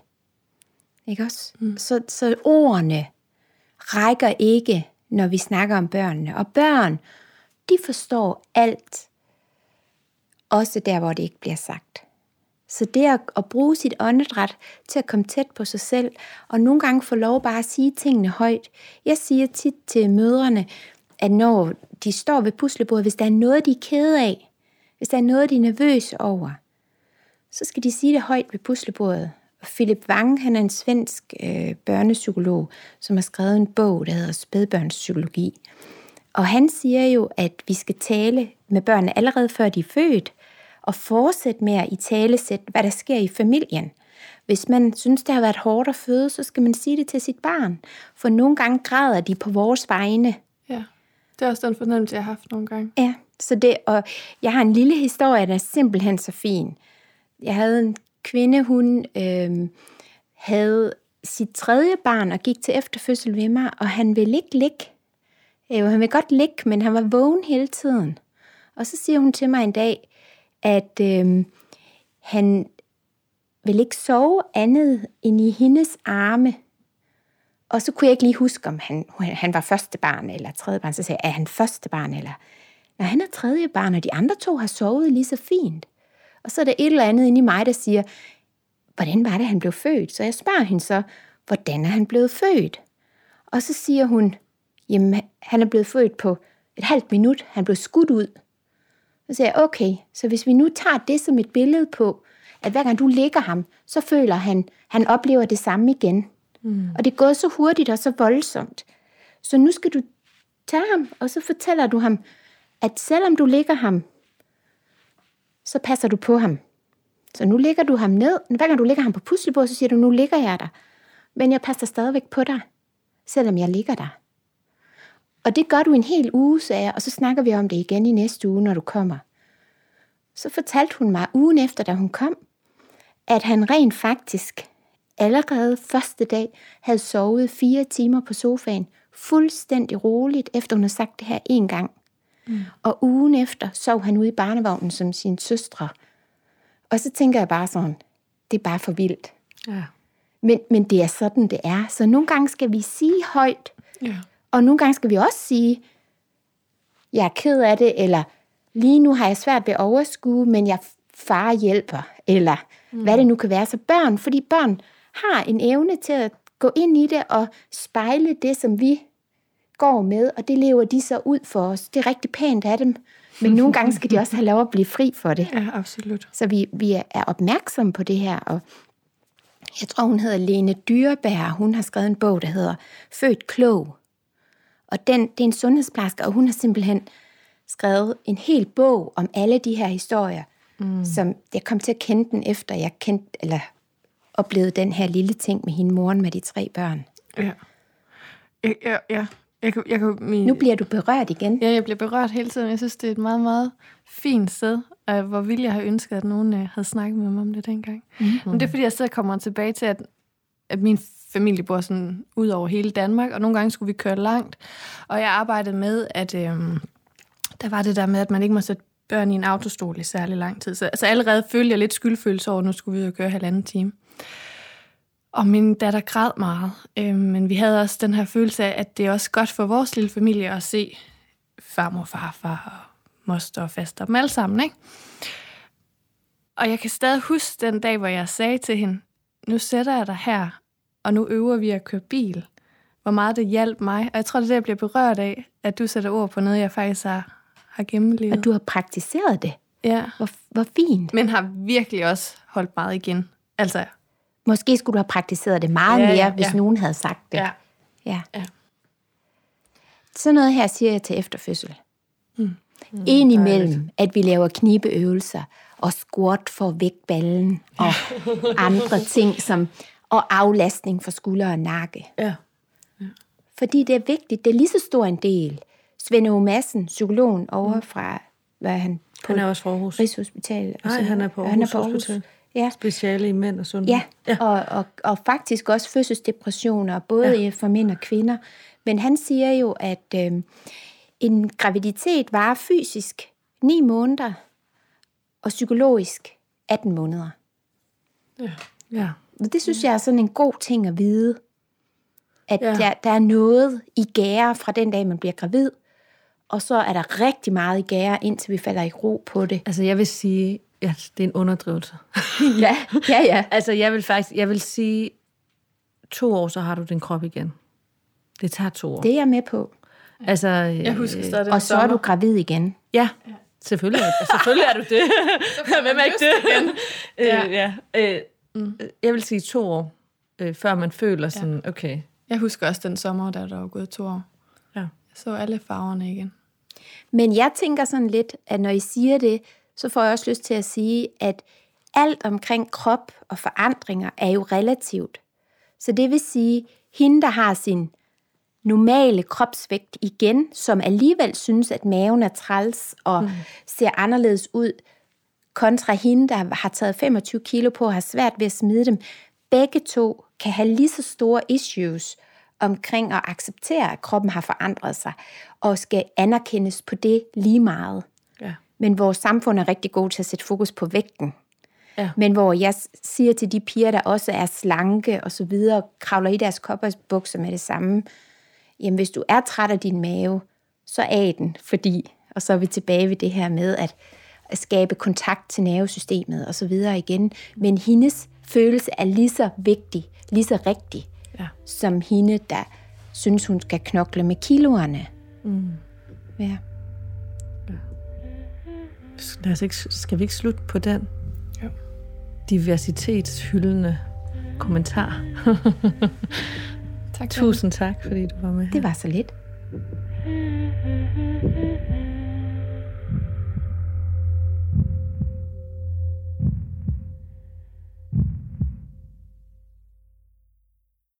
[SPEAKER 2] Ikke også? Mm. Så, så ordene rækker ikke, når vi snakker om børnene. Og børn, de forstår alt. Også der, hvor det ikke bliver sagt. Så det at, at bruge sit åndedræt til at komme tæt på sig selv, og nogle gange få lov bare at sige tingene højt. Jeg siger tit til mødrene, at når de står ved puslebordet, hvis der er noget, de er kede af, hvis der er noget, de er nervøs over, så skal de sige det højt ved puslebordet. Og Philip Wang, han er en svensk øh, børnepsykolog, som har skrevet en bog, der hedder Spædbørnspsykologi. Og han siger jo, at vi skal tale med børnene allerede før de er født, og fortsætte med at i tale sætte, hvad der sker i familien. Hvis man synes, det har været hårdt at føde, så skal man sige det til sit barn. For nogle gange græder de på vores vegne, Ja
[SPEAKER 3] det er også den fornemmelse, jeg har haft nogle gange.
[SPEAKER 2] Ja, så det, og jeg har en lille historie, der er simpelthen så fin. Jeg havde en kvinde, hun øh, havde sit tredje barn og gik til efterfødsel ved mig, og han ville ikke ligge. Jo, han ville godt ligge, men han var vågen hele tiden. Og så siger hun til mig en dag, at øh, han vil ikke sove andet end i hendes arme. Og så kunne jeg ikke lige huske, om han, han var første barn eller tredje barn. Så sagde jeg, er han første barn? Eller, når han er tredje barn, og de andre to har sovet lige så fint. Og så er der et eller andet inde i mig, der siger, hvordan var det, han blev født? Så jeg spørger hende så, hvordan er han blevet født? Og så siger hun, jamen han er blevet født på et halvt minut. Han blev skudt ud. Så siger jeg, okay, så hvis vi nu tager det som et billede på, at hver gang du ligger ham, så føler han, han oplever det samme igen. Mm. Og det er gået så hurtigt og så voldsomt. Så nu skal du tage ham, og så fortæller du ham, at selvom du ligger ham, så passer du på ham. Så nu ligger du ham ned. Hver gang du ligger ham på puslebordet, så siger du, nu ligger jeg der. Men jeg passer stadigvæk på dig, selvom jeg ligger der. Og det gør du en hel uge, sagde jeg, og så snakker vi om det igen i næste uge, når du kommer. Så fortalte hun mig ugen efter, da hun kom, at han rent faktisk allerede første dag havde sovet fire timer på sofaen, fuldstændig roligt, efter hun havde sagt det her en gang. Mm. Og ugen efter sov han ude i barnevognen som sin søstre. Og så tænker jeg bare sådan, det er bare for vildt.
[SPEAKER 1] Ja.
[SPEAKER 2] Men, men det er sådan, det er. Så nogle gange skal vi sige højt,
[SPEAKER 3] Ja.
[SPEAKER 2] og nogle gange skal vi også sige, jeg er ked af det, eller lige nu har jeg svært ved at overskue, men jeg far hjælper, eller mm. hvad det nu kan være. Så børn, fordi børn har en evne til at gå ind i det og spejle det, som vi går med, og det lever de så ud for os. Det er rigtig pænt af dem, men nogle gange skal de også have lov at blive fri for det.
[SPEAKER 3] Ja, absolut.
[SPEAKER 2] Så vi, vi er opmærksomme på det her, og jeg tror, hun hedder Lene Dyrebær. Hun har skrevet en bog, der hedder Født klog. Og den, det er en sundhedsplejerske, og hun har simpelthen skrevet en hel bog om alle de her historier, mm. som jeg kom til at kende den efter, jeg kendte, eller oplevede den her lille ting med hende moren med de tre børn.
[SPEAKER 3] Ja. Ja, ja. Jeg kan, jeg kan, min,
[SPEAKER 2] Nu bliver du berørt igen.
[SPEAKER 3] Ja, jeg bliver berørt hele tiden. Jeg synes, det er et meget, meget fint sted, og hvor ville jeg have ønsket, at nogen øh, havde snakket med mig om det dengang. Mm-hmm. Men det er, fordi jeg så kommer tilbage til, at, at min familie bor sådan ud over hele Danmark, og nogle gange skulle vi køre langt, og jeg arbejdede med, at øh, der var det der med, at man ikke må sætte børn i en autostol i særlig lang tid. Så altså, allerede følte jeg lidt skyldfølelse over, at nu skulle vi jo køre halvanden time. Og min datter græd meget, øh, men vi havde også den her følelse af, at det er også godt for vores lille familie at se farmor, farfar og moster og faster dem alle sammen, ikke? Og jeg kan stadig huske den dag, hvor jeg sagde til hende, nu sætter jeg dig her, og nu øver vi at køre bil. Hvor meget det hjalp mig. Og jeg tror, det er det, jeg bliver berørt af, at du sætter ord på noget, jeg faktisk har, har gennemlevet.
[SPEAKER 2] Og du har praktiseret det.
[SPEAKER 3] Ja,
[SPEAKER 2] Hvor, hvor fint.
[SPEAKER 3] men har virkelig også holdt meget igen. Altså,
[SPEAKER 2] Måske skulle du have praktiseret det meget
[SPEAKER 3] Ja,
[SPEAKER 2] mere,
[SPEAKER 3] ja,
[SPEAKER 2] hvis
[SPEAKER 3] ja.
[SPEAKER 2] nogen havde sagt det.
[SPEAKER 3] ja.
[SPEAKER 2] Ja.
[SPEAKER 3] Ja.
[SPEAKER 2] Sådan noget her siger jeg til efterfødsel. Mm. Indimellem, at vi laver knibeøvelser og squat for at vække ballen og andre ting, som og aflastning for skulder og nakke.
[SPEAKER 1] Ja.
[SPEAKER 2] Fordi det er vigtigt. Det er lige så stor en del. Svend O. Madsen, psykologen over fra, hvad er han? På
[SPEAKER 1] Han er også fra Aarhus.
[SPEAKER 2] Rigshospitalet. og
[SPEAKER 1] Nej,
[SPEAKER 2] så
[SPEAKER 1] han er på
[SPEAKER 2] Og
[SPEAKER 1] Aarhus Hospital.
[SPEAKER 2] Ja,
[SPEAKER 1] Speciale i mænd og sundhed.
[SPEAKER 2] Ja, ja. Og, og, og faktisk også fødselsdepressioner, både ja. for mænd og kvinder. Men han siger jo, at øh, en graviditet varer fysisk 9 måneder, og psykologisk 18 måneder.
[SPEAKER 1] ja.
[SPEAKER 2] Og det synes jeg er sådan en god ting at vide. At
[SPEAKER 1] Ja.
[SPEAKER 2] ja. der, der er noget i gære fra den dag, man bliver gravid, og så er der rigtig meget i gære, indtil vi falder i ro på det.
[SPEAKER 1] Altså, jeg vil sige, at det er en underdrivelse.
[SPEAKER 2] Ja, ja, ja.
[SPEAKER 1] altså, jeg vil faktisk, jeg vil sige, to år, så har du din krop igen. Det tager to år.
[SPEAKER 2] Det er jeg med på.
[SPEAKER 1] altså,
[SPEAKER 3] Jeg husker stadig den
[SPEAKER 2] Og så er du gravid igen.
[SPEAKER 1] Ja, selvfølgelig er, selvfølgelig er du det. Hvem er ikke det? Igen.
[SPEAKER 3] Ja.
[SPEAKER 1] øh, ja. Øh, mm. Jeg vil sige to år, øh, før man føler sådan, okay,
[SPEAKER 3] Jeg husker også den sommer, da der var gået to år.
[SPEAKER 1] ja.
[SPEAKER 3] Jeg så alle farverne igen.
[SPEAKER 2] Men jeg tænker sådan lidt, at når I siger det, så får jeg også lyst til at sige, at alt omkring krop og forandringer er jo relativt. Så det vil sige, hende, der har sin normale kropsvægt igen, som alligevel synes, at maven er træls og mm. ser anderledes ud, kontra hende, der har taget 25 kilo på og har svært ved at smide dem. Begge to kan have lige så store issues omkring at acceptere, at kroppen har forandret sig, og skal anerkendes på det lige meget.
[SPEAKER 1] Ja.
[SPEAKER 2] Men vores samfund er rigtig god til at sætte fokus på vægten.
[SPEAKER 1] Ja.
[SPEAKER 2] Men hvor jeg siger til de piger, der også er slanke og så videre, kravler i deres koppersbukser med det samme, jamen hvis du er træt af din mave, så af den, fordi, og så er vi tilbage ved det her med at, at skabe kontakt til nervesystemet og så videre igen. Men hendes følelse er lige så vigtig, lige så rigtig,
[SPEAKER 1] Ja.
[SPEAKER 2] som hende, der synes, hun skal knokle med kiloerne. Mm. Ja.
[SPEAKER 1] Lad os ikke, skal vi ikke slutte på den
[SPEAKER 3] Jo.
[SPEAKER 1] diversitetshyldende kommentar?
[SPEAKER 3] Tak.
[SPEAKER 1] Tusind tak, fordi du var med her.
[SPEAKER 2] Det var så lidt.
[SPEAKER 4] Mm-hmm.